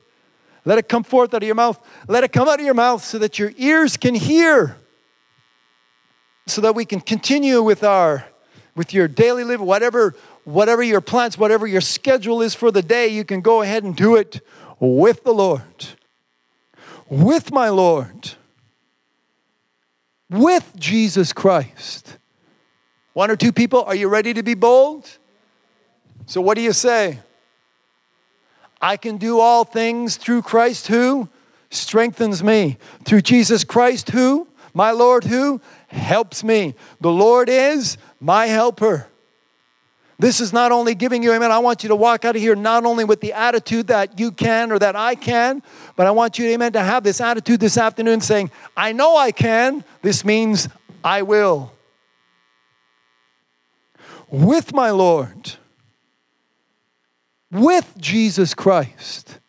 Let it come forth out of your mouth. Let it come out of your mouth so that your ears can hear. So that we can continue with our with your daily living, whatever whatever your plans, whatever your schedule is for the day, you can go ahead and do it with the Lord. With my Lord. With Jesus Christ. One or two people, are you ready to be bold? So, what do you say? I can do all things through Christ who strengthens me. Through Jesus Christ who, my Lord who, helps me. The Lord is my helper. This is not only giving you, amen, I want you to walk out of here not only with the attitude that you can or that I can, but I want you, amen, to have this attitude this afternoon saying, I know I can. This means I will. With my Lord, with Jesus Christ.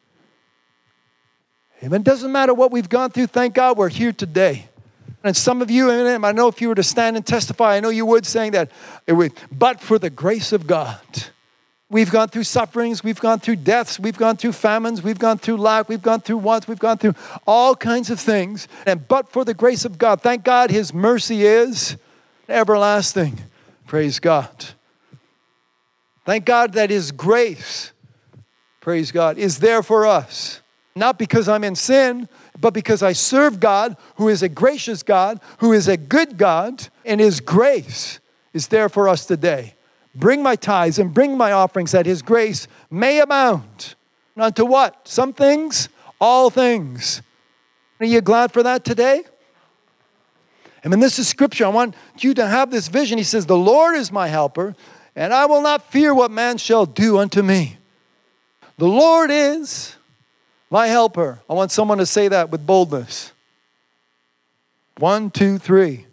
Amen. Doesn't matter what we've gone through, thank God we're here today. And some of you, I know if you were to stand and testify, I know you would saying that, it would, but for the grace of God. We've gone through sufferings, we've gone through deaths, we've gone through famines, we've gone through lack, we've gone through wants, we've gone through all kinds of things. And but for the grace of God, thank God His mercy is everlasting. Praise God. Thank God that His grace, praise God, is there for us. Not because I'm in sin, but because I serve God, who is a gracious God, who is a good God, and His grace is there for us today. Bring my tithes and bring my offerings that His grace may abound. Unto what? Some things, all things. Are you glad for that today? I mean, this is scripture. I want you to have this vision. He says, The Lord is my helper, and I will not fear what man shall do unto me. The Lord is my helper. I want someone to say that with boldness. One, two, three.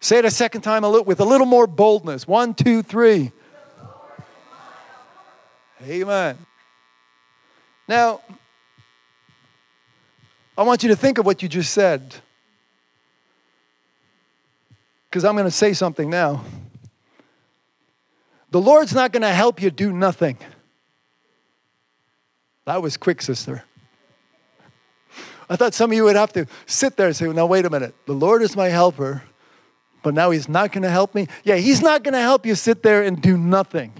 Say it a second time with a little more boldness. One, two, three. Amen. Now, I want you to think of what you just said. Because I'm going to say something now. The Lord's not going to help you do nothing. That was quick, sister. I thought some of you would have to sit there and say, now, wait a minute. The Lord is my helper, but now He's not going to help me. Yeah, He's not going to help you sit there and do nothing.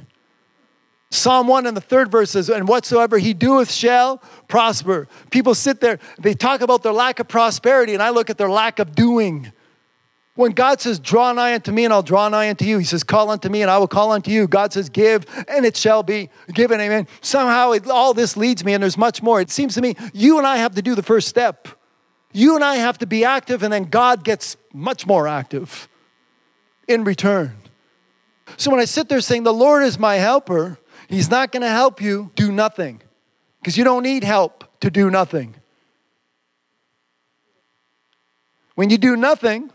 Psalm 1 and the third verse says, And whatsoever he doeth shall prosper. People sit there, they talk about their lack of prosperity, and I look at their lack of doing. When God says, Draw nigh unto me, and I'll draw nigh unto you, He says, Call unto me, and I will call unto you. God says, Give, and it shall be given. Amen. Somehow it, all this leads me, and there's much more. It seems to me you and I have to do the first step. You and I have to be active, and then God gets much more active in return. So when I sit there saying, The Lord is my helper, He's not going to help you do nothing because you don't need help to do nothing. When you do nothing,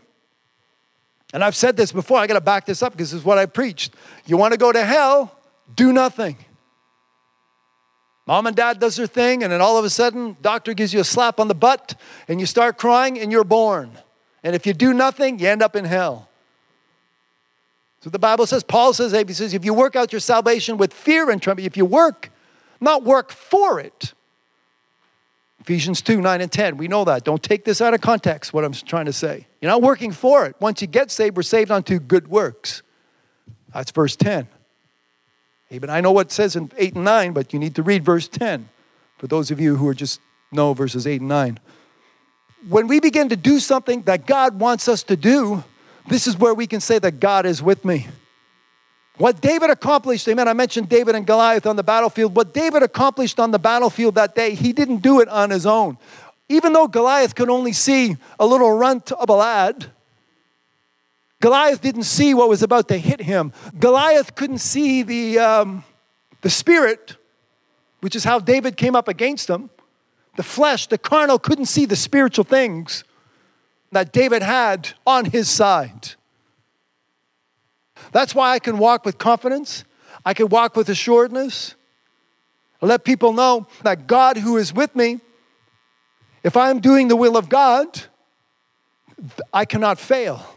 and I've said this before, I got to back this up because this is what I preached. You want to go to hell? Do nothing. Mom and dad does their thing, and then all of a sudden, doctor gives you a slap on the butt, and you start crying, and you're born. And if you do nothing, you end up in hell. So the Bible says, Paul says, he says, if you work out your salvation with fear and trembling, if you work, not work for it, Ephesians 2 9 and 10. We know that. Don't take this out of context, what I'm trying to say. You're not working for it. Once you get saved, we're saved unto good works. That's verse 10. Even I know what it says in 8 and 9, but you need to read verse 10 for those of you who are just know verses 8 and 9. When we begin to do something that God wants us to do, this is where we can say that God is with me. What David accomplished, amen. I mentioned David and Goliath on the battlefield. What David accomplished on the battlefield that day, he didn't do it on his own. Even though Goliath could only see a little runt of a lad, Goliath didn't see what was about to hit him. Goliath couldn't see the, um, the spirit, which is how David came up against him. The flesh, the carnal, couldn't see the spiritual things that David had on his side. That's why I can walk with confidence. I can walk with assuredness. I let people know that God, who is with me, if I'm doing the will of God, I cannot fail.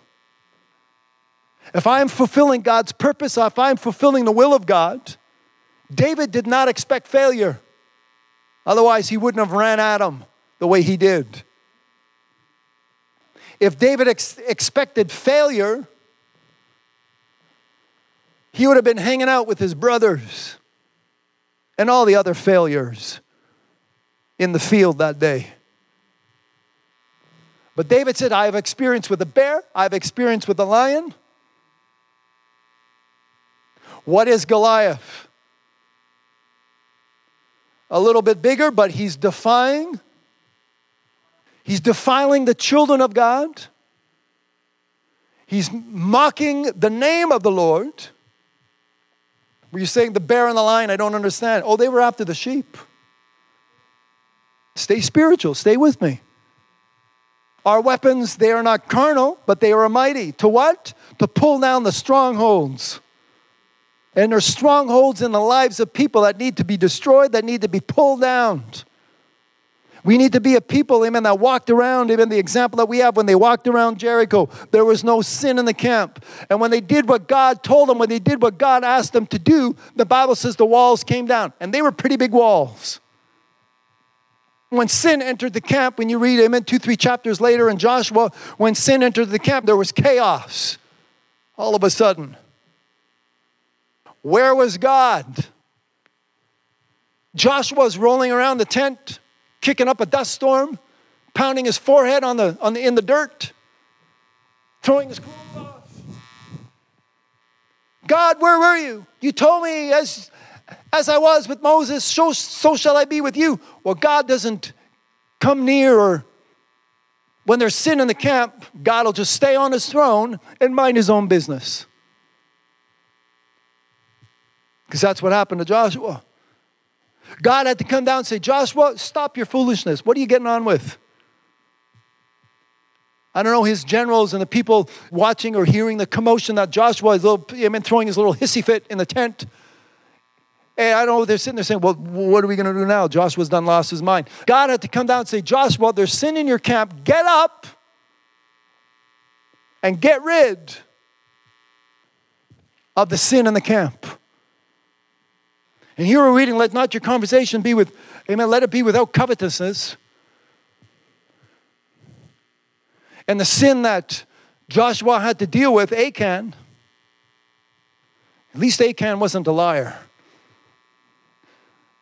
If I'm fulfilling God's purpose, if I'm fulfilling the will of God, David did not expect failure. Otherwise, he wouldn't have ran at him the way he did. If David ex- expected failure, he would have been hanging out with his brothers and all the other failures in the field that day. But David said, I have experience with a bear, I have experience with a lion. What is Goliath? A little bit bigger, but he's defying. He's defiling the children of God. He's mocking the name of the Lord. Were you saying the bear and the lion? I don't understand. Oh, they were after the sheep. Stay spiritual, stay with me. Our weapons, they are not carnal, but they are mighty. To what? To pull down the strongholds. And there's strongholds in the lives of people that need to be destroyed, that need to be pulled down. We need to be a people, amen, that walked around, even the example that we have when they walked around Jericho, there was no sin in the camp. And when they did what God told them, when they did what God asked them to do, the Bible says the walls came down. And they were pretty big walls. When sin entered the camp, when you read, amen, two, three chapters later in Joshua, when sin entered the camp, there was chaos all of a sudden. Where was God? Joshua was rolling around the tent, kicking up a dust storm, pounding his forehead on the, on the, in the dirt, throwing his clothes off. God, where were you? You told me as, as I was with Moses, so, so shall I be with you. Well, God doesn't come near or when there's sin in the camp, God will just stay on his throne and mind his own business. Because that's what happened to Joshua. God had to come down and say, Joshua, stop your foolishness. What are you getting on with? I don't know, his generals and the people watching or hearing the commotion that Joshua is little, I mean, throwing his little hissy fit in the tent. And I don't know, they're sitting there saying, Well, what are we going to do now? Joshua's done lost his mind. God had to come down and say, Joshua, there's sin in your camp. Get up and get rid of the sin in the camp. And here we're reading, let not your conversation be with, amen, let it be without covetousness. And the sin that Joshua had to deal with, Achan, at least Achan wasn't a liar.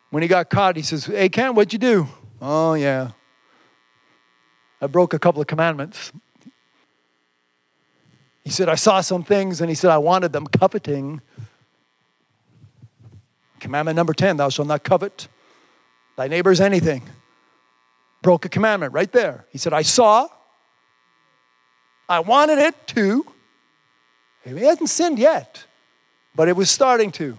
When he got caught, he says, Achan, what'd you do? Oh, yeah. I broke a couple of commandments. He said, I saw some things, and he said, I wanted them coveting. Commandment number 10 Thou shalt not covet thy neighbor's anything. Broke a commandment right there. He said, I saw, I wanted it to. He hasn't sinned yet, but it was starting to.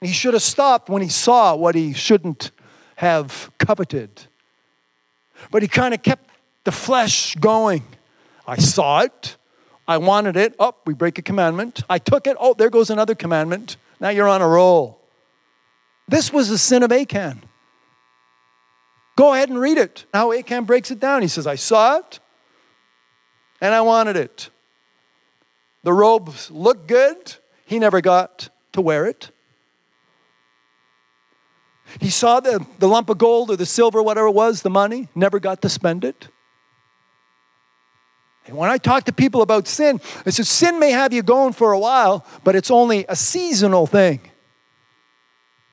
He should have stopped when he saw what he shouldn't have coveted. But he kind of kept the flesh going. I saw it. I wanted it. Oh, we break a commandment. I took it. Oh, there goes another commandment. Now you're on a roll. This was the sin of Achan. Go ahead and read it. How Achan breaks it down. He says, I saw it and I wanted it. The robes looked good. He never got to wear it. He saw the, the lump of gold or the silver, whatever it was, the money, never got to spend it. And when I talk to people about sin, I say sin may have you going for a while, but it's only a seasonal thing.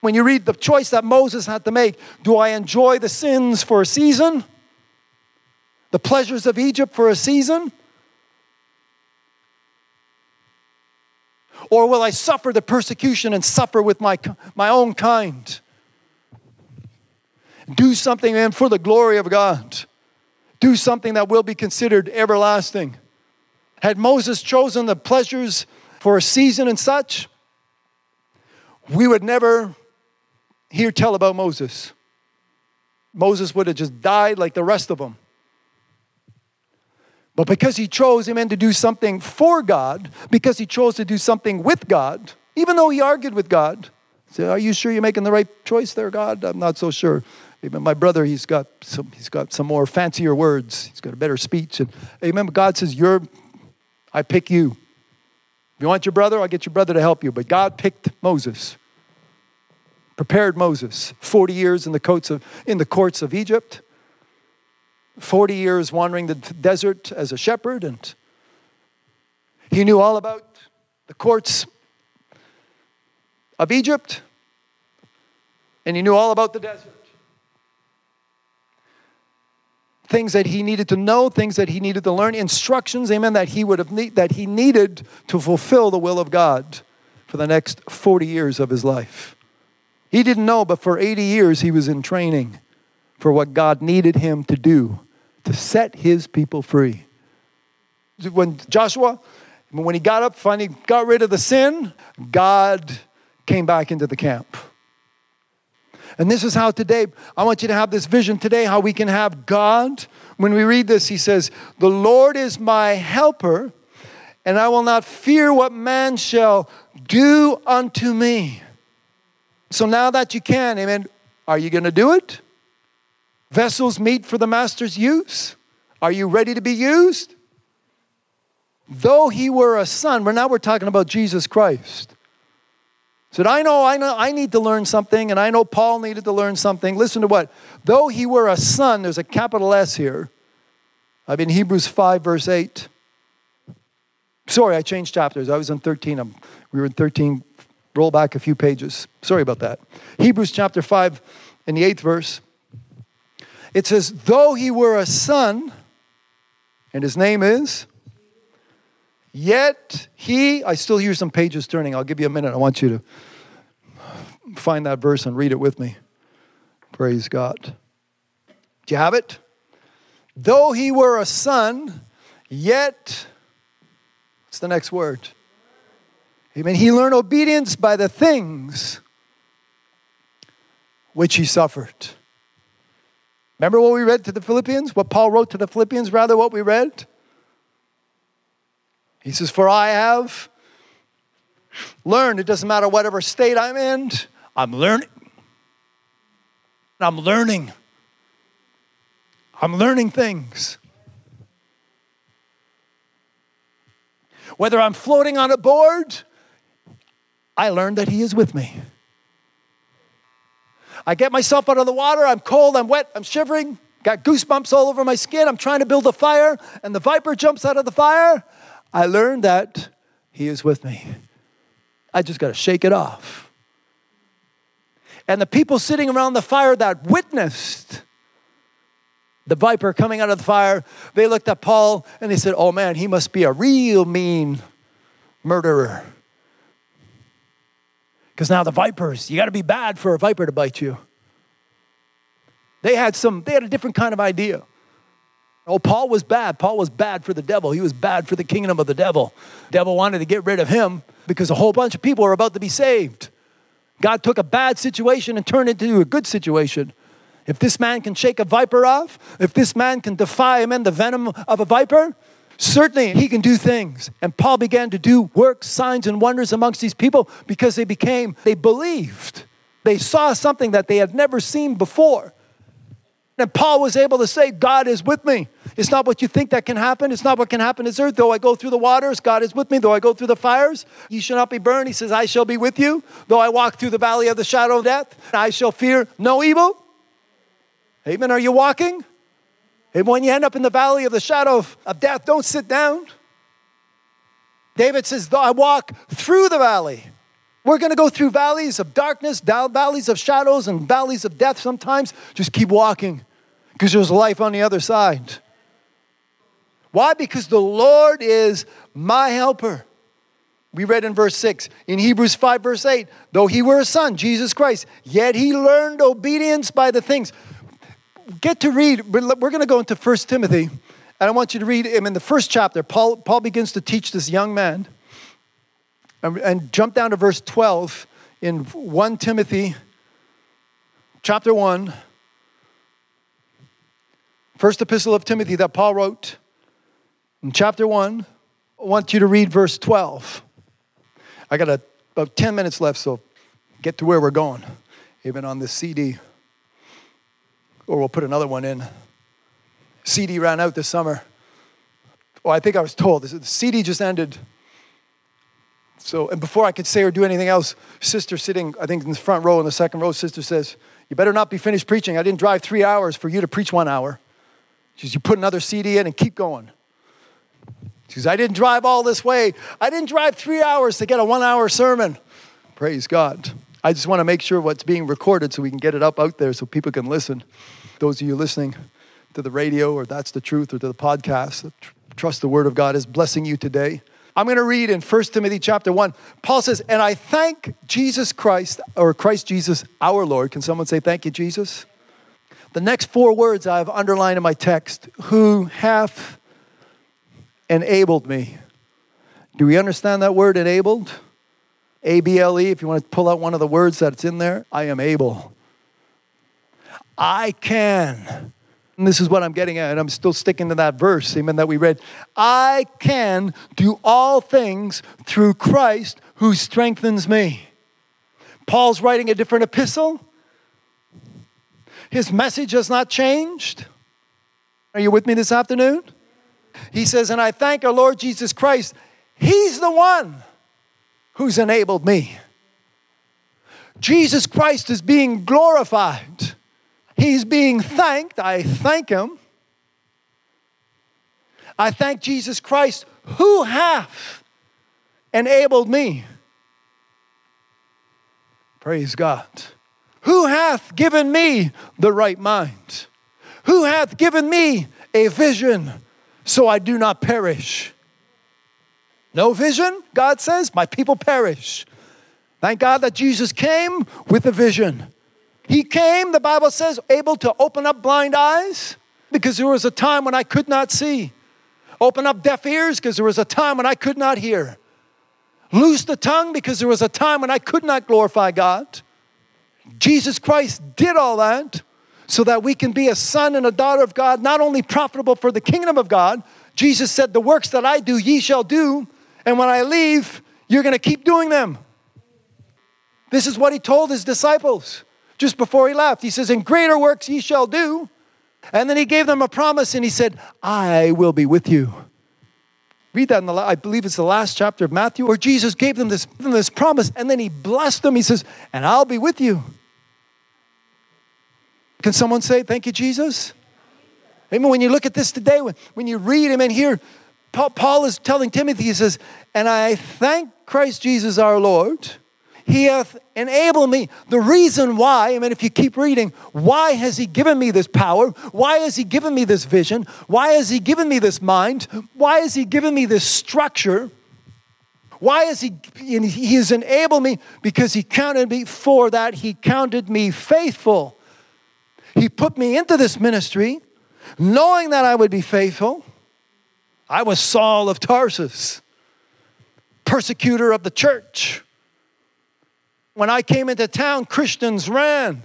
When you read the choice that Moses had to make, do I enjoy the sins for a season? The pleasures of Egypt for a season? Or will I suffer the persecution and suffer with my, my own kind? Do something and for the glory of God do something that will be considered everlasting. Had Moses chosen the pleasures for a season and such, we would never hear tell about Moses. Moses would have just died like the rest of them. But because he chose him and to do something for God, because he chose to do something with God, even though he argued with God, said, Are you sure you're making the right choice there, God? I'm not so sure. Amen. My brother, he's got some, he's got some more fancier words. He's got a better speech. And amen. God says, You're, I pick you. If you want your brother, I'll get your brother to help you. But God picked Moses, prepared Moses. 40 years in the courts of, in the courts of Egypt, 40 years wandering the desert as a shepherd, and he knew all about the courts of Egypt, and he knew all about the desert. Things that he needed to know, things that he needed to learn, instructions, amen, that he would have need, that he needed to fulfill the will of God for the next 40 years of his life. He didn't know, but for 80 years he was in training for what God needed him to do to set his people free. When Joshua, when he got up, finally got rid of the sin, God came back into the camp. And this is how today, I want you to have this vision today how we can have God. When we read this, he says, The Lord is my helper, and I will not fear what man shall do unto me. So now that you can, amen, are you going to do it? Vessels meet for the master's use. Are you ready to be used? Though he were a son, but now we're talking about Jesus Christ. Said, I know, I know, I need to learn something, and I know Paul needed to learn something. Listen to what? Though he were a son, there's a capital S here. I'm in Hebrews 5, verse 8. Sorry, I changed chapters. I was in 13. I'm, we were in 13 Roll back a few pages. Sorry about that. Hebrews chapter 5 in the eighth verse. It says, Though he were a son, and his name is, yet he, I still hear some pages turning. I'll give you a minute. I want you to find that verse and read it with me. Praise God. Do you have it? Though he were a son, yet, what's the next word? Amen. He learned obedience by the things which he suffered. Remember what we read to the Philippians? What Paul wrote to the Philippians, rather, what we read? He says, For I have learned, it doesn't matter whatever state I'm in, I'm learning. I'm learning. I'm learning things. Whether I'm floating on a board I learned that He is with me. I get myself out of the water, I'm cold, I'm wet, I'm shivering, got goosebumps all over my skin, I'm trying to build a fire, and the viper jumps out of the fire. I learned that He is with me. I just got to shake it off. And the people sitting around the fire that witnessed the viper coming out of the fire, they looked at Paul and they said, Oh man, he must be a real mean murderer. Because now the vipers, you got to be bad for a viper to bite you. They had some, they had a different kind of idea. Oh, Paul was bad. Paul was bad for the devil. He was bad for the kingdom of the devil. devil wanted to get rid of him because a whole bunch of people were about to be saved. God took a bad situation and turned it into a good situation. If this man can shake a viper off, if this man can defy him in the venom of a viper, Certainly, he can do things. And Paul began to do works, signs, and wonders amongst these people because they became, they believed. They saw something that they had never seen before. And Paul was able to say, God is with me. It's not what you think that can happen. It's not what can happen in earth. Though I go through the waters, God is with me. Though I go through the fires, you shall not be burned. He says, I shall be with you. Though I walk through the valley of the shadow of death, I shall fear no evil. Amen. Are you walking? And when you end up in the valley of the shadow of, of death, don't sit down. David says, Though I walk through the valley, we're going to go through valleys of darkness, valleys of shadows, and valleys of death sometimes. Just keep walking because there's life on the other side. Why? Because the Lord is my helper. We read in verse 6, in Hebrews 5, verse 8, though he were a son, Jesus Christ, yet he learned obedience by the things get to read, we're going to go into First Timothy, and I want you to read him in the first chapter. Paul, Paul begins to teach this young man. And, and jump down to verse 12 in 1 Timothy chapter 1. First epistle of Timothy that Paul wrote in chapter 1. I want you to read verse 12. I got a, about 10 minutes left, so get to where we're going, even on this CD or we'll put another one in. CD ran out this summer. Well, I think I was told the CD just ended. So, and before I could say or do anything else, sister sitting, I think in the front row, in the second row, sister says, You better not be finished preaching. I didn't drive three hours for you to preach one hour. She says, You put another CD in and keep going. She says, I didn't drive all this way. I didn't drive three hours to get a one hour sermon. Praise God. I just want to make sure what's being recorded so we can get it up out there so people can listen. Those of you listening to the radio or That's the Truth or to the podcast, trust the Word of God is blessing you today. I'm going to read in 1 Timothy chapter 1. Paul says, And I thank Jesus Christ, or Christ Jesus our Lord. Can someone say, Thank you, Jesus? The next four words I've underlined in my text who hath enabled me. Do we understand that word enabled? A B L E, if you want to pull out one of the words that's in there, I am able. I can. And this is what I'm getting at, and I'm still sticking to that verse, amen, that we read. I can do all things through Christ who strengthens me. Paul's writing a different epistle. His message has not changed. Are you with me this afternoon? He says, And I thank our Lord Jesus Christ. He's the one who's enabled me. Jesus Christ is being glorified. He's being thanked. I thank him. I thank Jesus Christ who hath enabled me. Praise God. Who hath given me the right mind? Who hath given me a vision so I do not perish? No vision, God says, my people perish. Thank God that Jesus came with a vision. He came, the Bible says, able to open up blind eyes because there was a time when I could not see. Open up deaf ears because there was a time when I could not hear. Loose the tongue because there was a time when I could not glorify God. Jesus Christ did all that so that we can be a son and a daughter of God, not only profitable for the kingdom of God. Jesus said, The works that I do, ye shall do, and when I leave, you're going to keep doing them. This is what he told his disciples just before he left. He says, In greater works ye shall do. And then he gave them a promise and he said, I will be with you. Read that in the, I believe it's the last chapter of Matthew, where Jesus gave them this, this promise and then he blessed them. He says, And I'll be with you. Can someone say, Thank you, Jesus? Amen. When you look at this today, when, when you read him and hear, Paul, Paul is telling Timothy, he says, And I thank Christ Jesus our Lord he hath enabled me. The reason why, I mean, if you keep reading, why has He given me this power? Why has He given me this vision? Why has He given me this mind? Why has He given me this structure? Why has He, He has enabled me? Because He counted me for that. He counted me faithful. He put me into this ministry knowing that I would be faithful. I was Saul of Tarsus, persecutor of the church. When I came into town, Christians ran.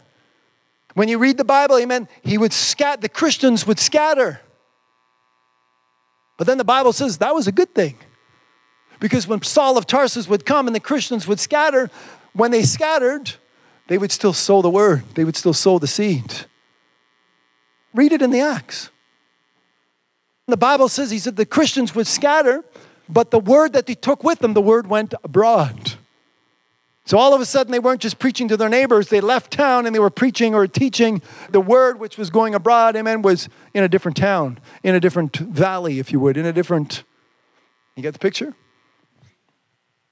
When you read the Bible, amen, he would scat the Christians would scatter. But then the Bible says that was a good thing. Because when Saul of Tarsus would come and the Christians would scatter, when they scattered, they would still sow the word, they would still sow the seed. Read it in the Acts. The Bible says, he said the Christians would scatter, but the word that they took with them, the word went abroad. So all of a sudden, they weren't just preaching to their neighbors. They left town and they were preaching or teaching the word which was going abroad, amen, was in a different town, in a different valley, if you would, in a different. You get the picture?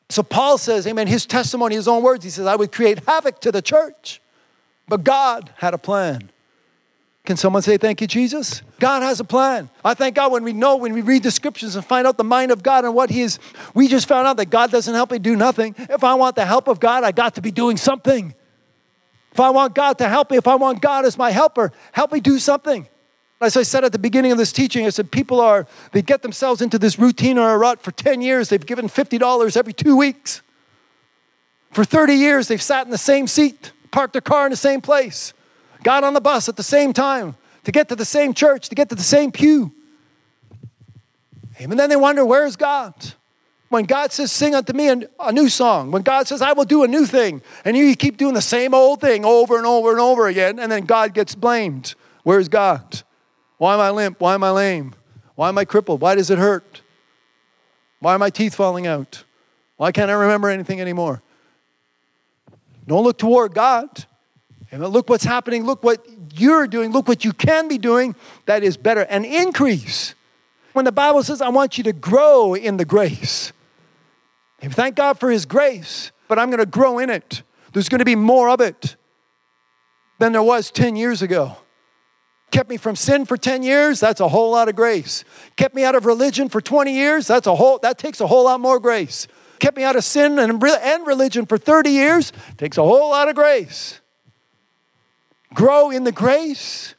So Paul says, amen, his testimony, his own words, he says, I would create havoc to the church. But God had a plan. Can someone say, Thank you, Jesus? God has a plan. I thank God when we know, when we read the scriptures and find out the mind of God and what He is. We just found out that God doesn't help me do nothing. If I want the help of God, I got to be doing something. If I want God to help me, if I want God as my helper, help me do something. As I said at the beginning of this teaching, I said people are, they get themselves into this routine or a rut for 10 years. They've given $50 every two weeks. For 30 years, they've sat in the same seat, parked their car in the same place got on the bus at the same time to get to the same church, to get to the same pew. And then they wonder, where's God? When God says, sing unto me a new song, when God says, I will do a new thing, and you keep doing the same old thing over and over and over again, and then God gets blamed. Where's God? Why am I limp? Why am I lame? Why am I crippled? Why does it hurt? Why are my teeth falling out? Why can't I remember anything anymore? Don't look toward God. And look what's happening. Look what you're doing. Look what you can be doing that is better and increase. When the Bible says, I want you to grow in the grace. And thank God for His grace. but I'm going to grow in it. There's going to be more of it than there was 10 years ago. Kept me from sin for 10 years, that's a whole lot of grace. Kept me out of religion for 20 years, that's a whole that takes a whole lot more grace. Kept me out of sin and, and religion for 30 years, takes a whole lot of grace. Grow in the grace,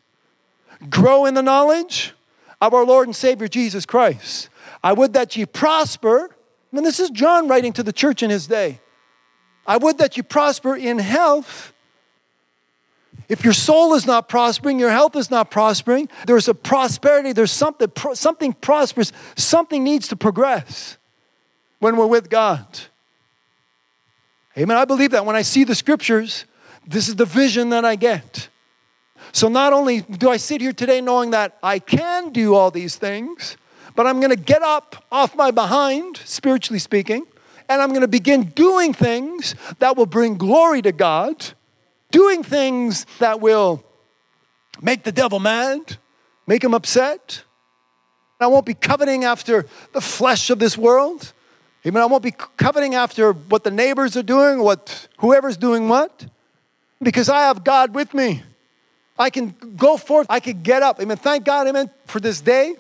grow in the knowledge of our Lord and Savior Jesus Christ. I would that ye prosper. Mean, this is John writing to the church in his day. I would that you prosper in health if your soul is not prospering, your health is not prospering, there's a prosperity, there's something, something prosperous, something needs to progress when we're with God. Amen. I believe that when I see the scriptures, this is the vision that I get. So not only do I sit here today knowing that I can do all these things, but I'm going to get up off my behind, spiritually speaking, and I'm going to begin doing things that will bring glory to God doing things that will make the devil mad, make him upset. I won't be coveting after the flesh of this world. Amen. I won't be coveting after what the neighbors are doing, what whoever's doing what, because I have God with me. I can go forth. I can get up. Amen. Thank God, amen, for this day.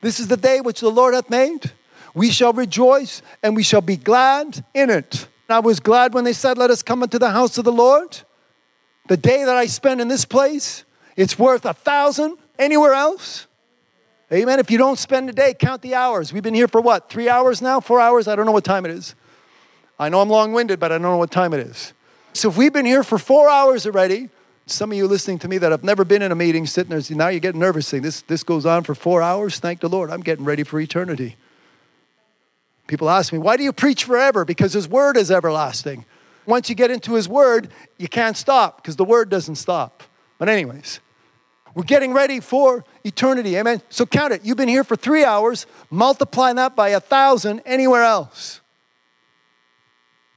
This is the day which the Lord hath made. We shall rejoice and we shall be glad in it. I was glad when they said, Let us come into the house of the Lord. The day that I spend in this place, it's worth a thousand anywhere else. Amen. If you don't spend a day, count the hours. We've been here for what? Three hours now? Four hours? I don't know what time it is. I know I'm long winded, but I don't know what time it is. So if we've been here for four hours already, some of you listening to me that have never been in a meeting sitting there, now you're getting nervous saying, this, this goes on for four hours. Thank the Lord. I'm getting ready for eternity. People ask me, why do you preach forever? Because His word is everlasting once you get into His Word, you can't stop because the Word doesn't stop. But, anyways, we're getting ready for eternity. Amen. So, count it. You've been here for three hours, multiply that by a thousand anywhere else.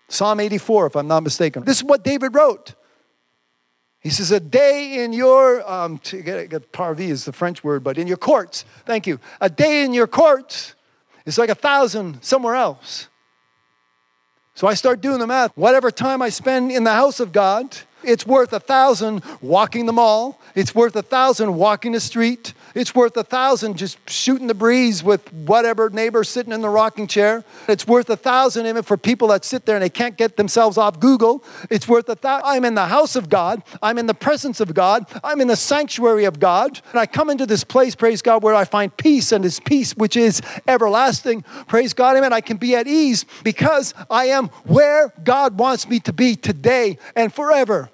Psalm 84, if I'm not mistaken. This is what David wrote. He says, A day in your, um, get, get parvis is the French word, but in your courts, thank you. A day in your courts is like a thousand somewhere else. So I start doing the math. Whatever time I spend in the house of God, it's worth a thousand walking the mall. It's worth a thousand walking the street. It's worth a thousand just shooting the breeze with whatever neighbor sitting in the rocking chair. It's worth a thousand even for people that sit there and they can't get themselves off Google. It's worth a thousand. I'm in the house of God. I'm in the presence of God. I'm in the sanctuary of God. And I come into this place, praise God, where I find peace and His peace, which is everlasting. Praise God, amen. I can be at ease because I am where God wants me to be today and forever.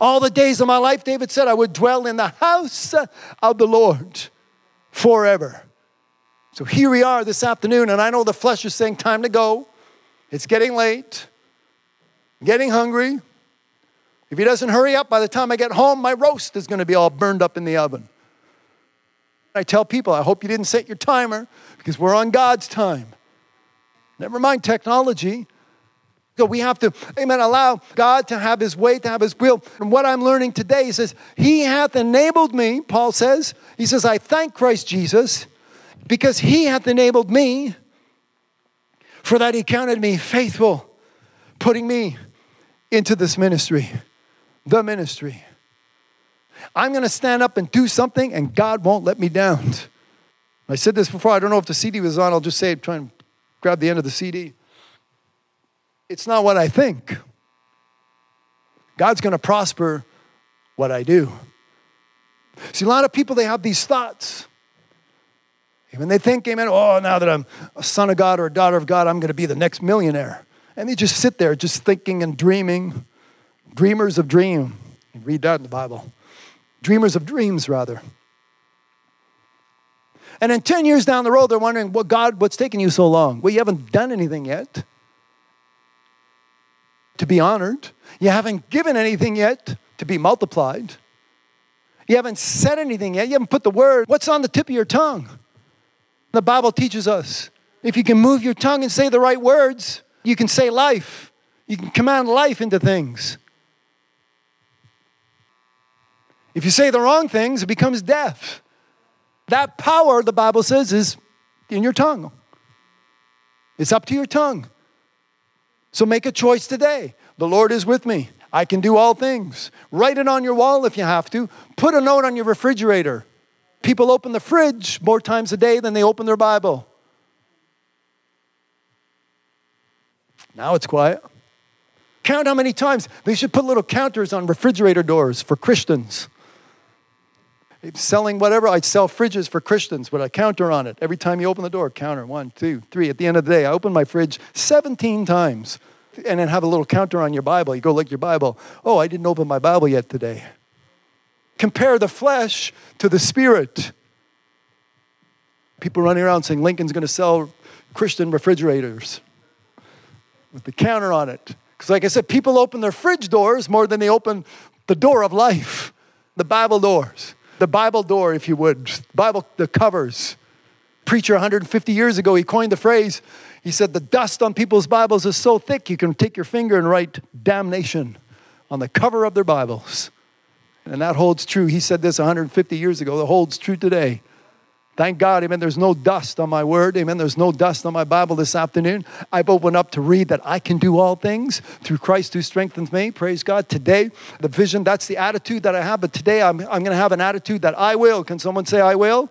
All the days of my life, David said, I would dwell in the house of the Lord forever. So here we are this afternoon, and I know the flesh is saying, Time to go. It's getting late, I'm getting hungry. If he doesn't hurry up, by the time I get home, my roast is going to be all burned up in the oven. I tell people, I hope you didn't set your timer because we're on God's time. Never mind technology. So we have to, amen, allow God to have his way, to have his will. And what I'm learning today, he says, He hath enabled me, Paul says. He says, I thank Christ Jesus because he hath enabled me, for that he counted me faithful, putting me into this ministry, the ministry. I'm going to stand up and do something, and God won't let me down. I said this before. I don't know if the CD was on. I'll just say try and grab the end of the CD. It's not what I think. God's going to prosper what I do. See, a lot of people, they have these thoughts. When they think, amen, oh, now that I'm a son of God or a daughter of God, I'm going to be the next millionaire. And they just sit there just thinking and dreaming. Dreamers of dream. You read that in the Bible. Dreamers of dreams, rather. And then 10 years down the road, they're wondering, well, God, what's taking you so long? Well, you haven't done anything yet to be honored. You haven't given anything yet to be multiplied. You haven't said anything yet. You haven't put the word. What's on the tip of your tongue? The Bible teaches us if you can move your tongue and say the right words, you can say life. You can command life into things. If you say the wrong things, it becomes death. That power, the Bible says, is in your tongue. It's up to your tongue. So make a choice today. The Lord is with me. I can do all things. Write it on your wall if you have to. Put a note on your refrigerator. People open the fridge more times a day than they open their Bible. Now it's quiet. Count how many times. They should put little counters on refrigerator doors for Christians. Selling whatever, I'd sell fridges for Christians with a counter on it. Every time you open the door, counter one, two, three. At the end of the day, I open my fridge 17 times and then have a little counter on your Bible. You go look your Bible. Oh, I didn't open my Bible yet today. Compare the flesh to the spirit. People running around saying Lincoln's going to sell Christian refrigerators with the counter on it. Because, like I said, people open their fridge doors more than they open the door of life, the Bible doors. The Bible door, if you would, Bible, the covers. Preacher 150 years ago, he coined the phrase, he said, The dust on people's Bibles is so thick you can take your finger and write damnation on the cover of their Bibles. And that holds true. He said this 150 years ago. That holds true today. Thank God, amen. There's no dust on my word, amen. There's no dust on my Bible this afternoon. I've opened up to read that I can do all things through Christ who strengthens me. Praise God. Today, the vision, that's the attitude that I have. But today, I'm, I'm going to have an attitude that I will. Can someone say, I will?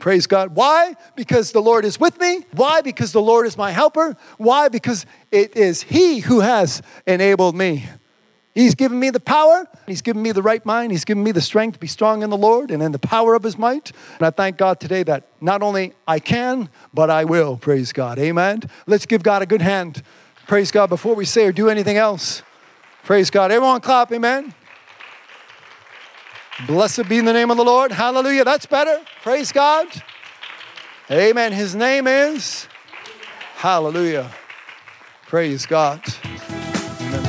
Praise God. Why? Because the Lord is with me. Why? Because the Lord is my helper. Why? Because it is He who has enabled me. He's given me the power. He's given me the right mind. He's given me the strength to be strong in the Lord and in the power of His might. And I thank God today that not only I can, but I will. Praise God. Amen. Let's give God a good hand. Praise God before we say or do anything else. Praise God. Everyone clap. Amen. Blessed be the name of the Lord. Hallelujah. That's better. Praise God. Amen. His name is Hallelujah. Praise God.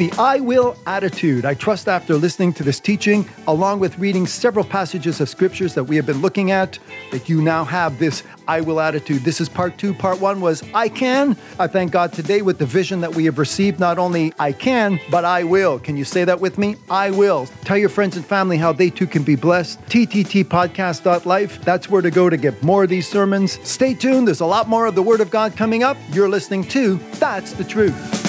the I will attitude. I trust after listening to this teaching, along with reading several passages of scriptures that we have been looking at, that you now have this I will attitude. This is part two. Part one was I can. I thank God today with the vision that we have received. Not only I can, but I will. Can you say that with me? I will. Tell your friends and family how they too can be blessed. TTTpodcast.life. That's where to go to get more of these sermons. Stay tuned. There's a lot more of the Word of God coming up. You're listening to That's the Truth.